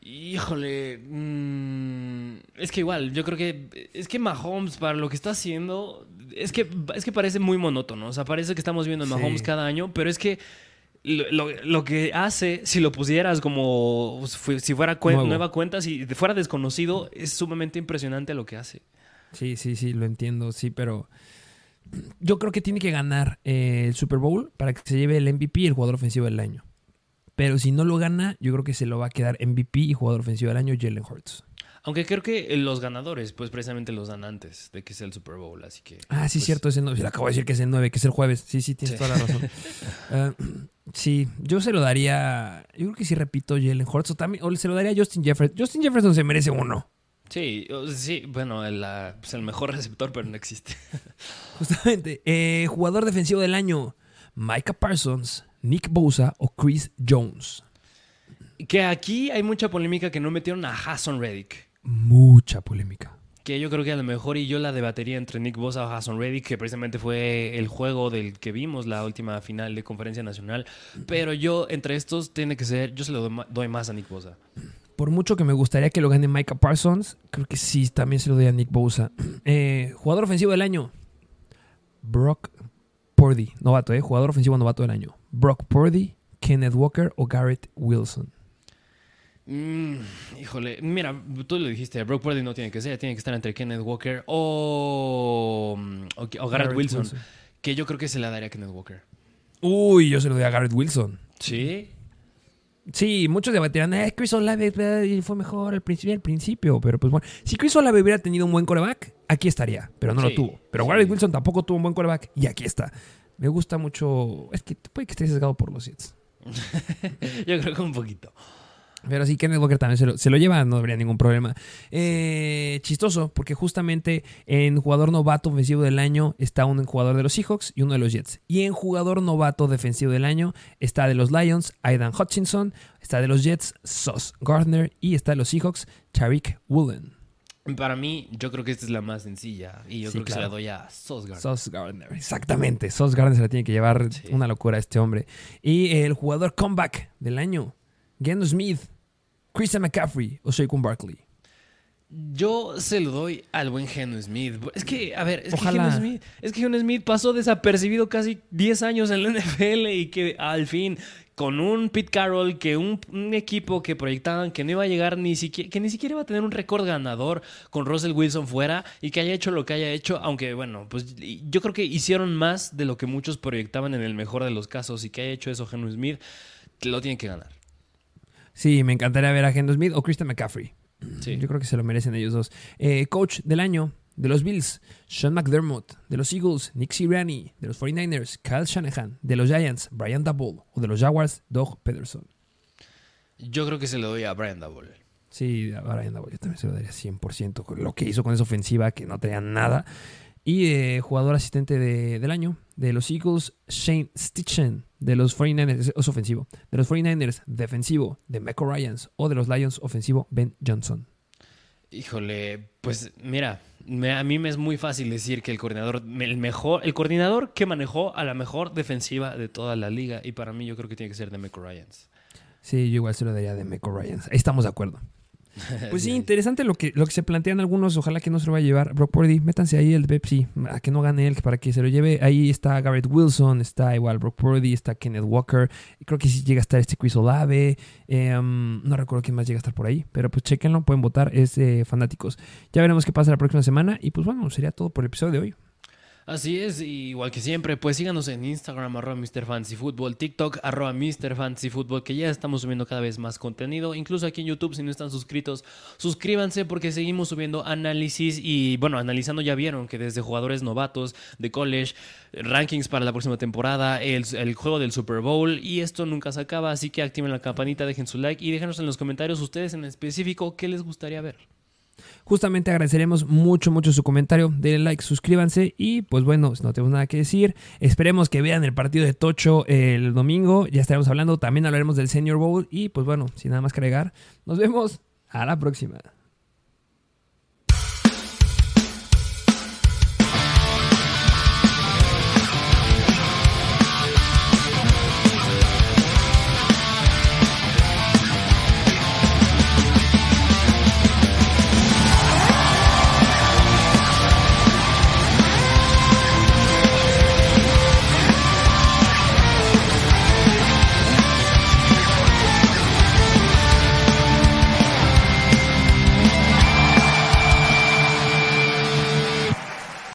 Híjole, mm, es que igual, yo creo que es que Mahomes para lo que está haciendo es que es que parece muy monótono, o sea, parece que estamos viendo a Sí. Mahomes cada año, pero es que lo, que hace, si lo pusieras como si fuera cuen- nueva cuenta, si fuera desconocido, es sumamente impresionante lo que hace. Sí, sí, sí, lo entiendo, sí, pero yo creo que tiene que ganar eh, el Super Bowl para que se lleve el MVP y el jugador ofensivo del año. Pero si no lo gana, yo creo que se lo va a quedar MVP y jugador ofensivo del año Jalen Hurts. Aunque creo que los ganadores, pues precisamente los dan antes de que sea el Super Bowl, así que Ah, sí, pues, cierto, ese no, le acabo de decir que es el 9, que es el jueves. Sí, sí, tienes Sí. toda la razón. Ah, sí, yo se lo daría, yo creo que sí repito Jalen Hurts o, también, o se lo daría a Justin Jefferson. Justin Jefferson se merece uno. Sí, sí, bueno, el, ah, pues el mejor receptor, pero no existe. Justamente. Eh, jugador defensivo del año, Micah Parsons, Nick Bosa o Chris Jones. Que aquí hay mucha polémica que no metieron a Hassan Reddick. Mucha polémica. Que yo creo que a lo mejor y yo la debatería entre Nick Bosa o Hassan Reddick, que precisamente fue el juego del que vimos la última final de conferencia nacional. Pero yo, entre estos, tiene que ser, yo se lo doy más a Nick Bosa. Por mucho que me gustaría que lo gane Micah Parsons, creo que sí, también se lo doy a Nick Bosa. Eh, jugador ofensivo del año, Brock Purdy. Novato, ¿eh? Jugador ofensivo novato del año. Brock Purdy, Kenneth Walker o Garrett Wilson. Mm, híjole, mira, tú lo dijiste, Brock Purdy no tiene que ser, tiene que estar entre Kenneth Walker o, o, o Garrett Wilson, que yo creo que se la daría a Kenneth Walker. Uy, yo se lo doy a Garrett Wilson. ¿Sí? Sí, muchos debatirán, eh, Chris Olave eh, fue mejor al principio, al principio, pero pues bueno, si Chris Olave hubiera tenido un buen coreback, aquí estaría, pero no lo tuvo. Pero sí. Garrett Wilson tampoco tuvo un buen coreback y aquí está. Me gusta mucho, es que puede que esté sesgado por los Jets. Yo creo que un poquito. Pero sí, Kenneth Walker también se lo, se lo lleva, no habría ningún problema. Eh, chistoso, porque justamente en jugador novato ofensivo del año está un jugador de los Seahawks y uno de los Jets. Y en jugador novato defensivo del año está de los Lions, Aidan Hutchinson, está de los Jets, Sauce Gardner y está de los Seahawks, Tariq Woolen. Para mí, yo creo que esta es la más sencilla y yo Sí, creo que se la doy a Sosgard. Sauce Gardner, exactamente. Sauce Gardner se la tiene que llevar Sí. una locura a este hombre. Y el jugador comeback del año, Geno Smith, Christian McCaffrey o Saquon Barkley. Yo se lo doy al buen Geno Smith. Es que, a ver, es Ojalá. que Geno Smith, es que Geno Smith pasó desapercibido casi 10 años en la NFL y que al fin, con un Pete Carroll, que un, un equipo que proyectaban que no iba a llegar ni siquiera, que ni siquiera iba a tener un récord ganador con Russell Wilson fuera y que haya hecho lo que haya hecho, aunque bueno, pues yo creo que hicieron más de lo que muchos proyectaban en el mejor de los casos y que haya hecho eso Geno Smith, lo tiene que ganar. Sí, me encantaría ver a Geno Smith o Christian McCaffrey. Sí. Yo creo que se lo merecen ellos dos. Eh, coach del año de los Bills, Sean McDermott. De los Eagles, Nick Sirianni. De los 49ers, Kyle Shanahan. De los Giants, Brian Dabble. O de los Jaguars, Doug Pederson. Yo creo que se lo doy a Brian Double. Sí, a Brian Dabble yo también se lo daría 100% con lo que hizo con esa ofensiva que no tenía nada. Y eh, jugador asistente de- del año de los Eagles, Shane Stitchen. De los 49ers, es- ofensivo. De los 49ers, defensivo. De Meco Ryans. O de los Lions, ofensivo, Ben Johnson. Híjole, pues mira, me- a mí me es muy fácil decir que el coordinador, el mejor, el coordinador que manejó a la mejor defensiva de toda la liga, y para mí yo creo que tiene que ser de Ryans. Sí, yo igual se lo daría de Meco Ryans. Ahí estamos de acuerdo. Pues sí, interesante lo que, lo que se plantean algunos. Ojalá que no se lo vaya a llevar. Brock Purdy, métanse ahí el de Pepsi. A que no gane él, para que se lo lleve. Ahí está Garrett Wilson, está igual Brock Purdy, está Kenneth Walker. Creo que sí llega a estar este Chris Olave. Em, no recuerdo quién más llega a estar por ahí. Pero pues chequenlo, pueden votar. Es fanáticos. Ya veremos qué pasa la próxima semana. Y pues bueno, sería todo por el episodio de hoy. Así es, igual que siempre, pues síganos en Instagram, arroba MrFantasyFootball, TikTok, arroba MrFantasyFootball, que ya estamos subiendo cada vez más contenido. Incluso aquí en YouTube, si no están suscritos, suscríbanse porque seguimos subiendo análisis y, bueno, analizando ya vieron que desde jugadores novatos de college, rankings para la próxima temporada, el, el juego del Super Bowl y esto nunca se acaba, así que activen la campanita, dejen su like y déjenos en los comentarios ustedes en específico qué les gustaría ver. Justamente agradeceremos mucho, mucho su comentario. Denle like, suscríbanse y pues bueno, no tenemos nada que decir. Esperemos que vean el partido de Tocho el domingo. Ya estaremos hablando. También hablaremos del Senior Bowl y pues bueno, sin nada más que nos vemos a la próxima.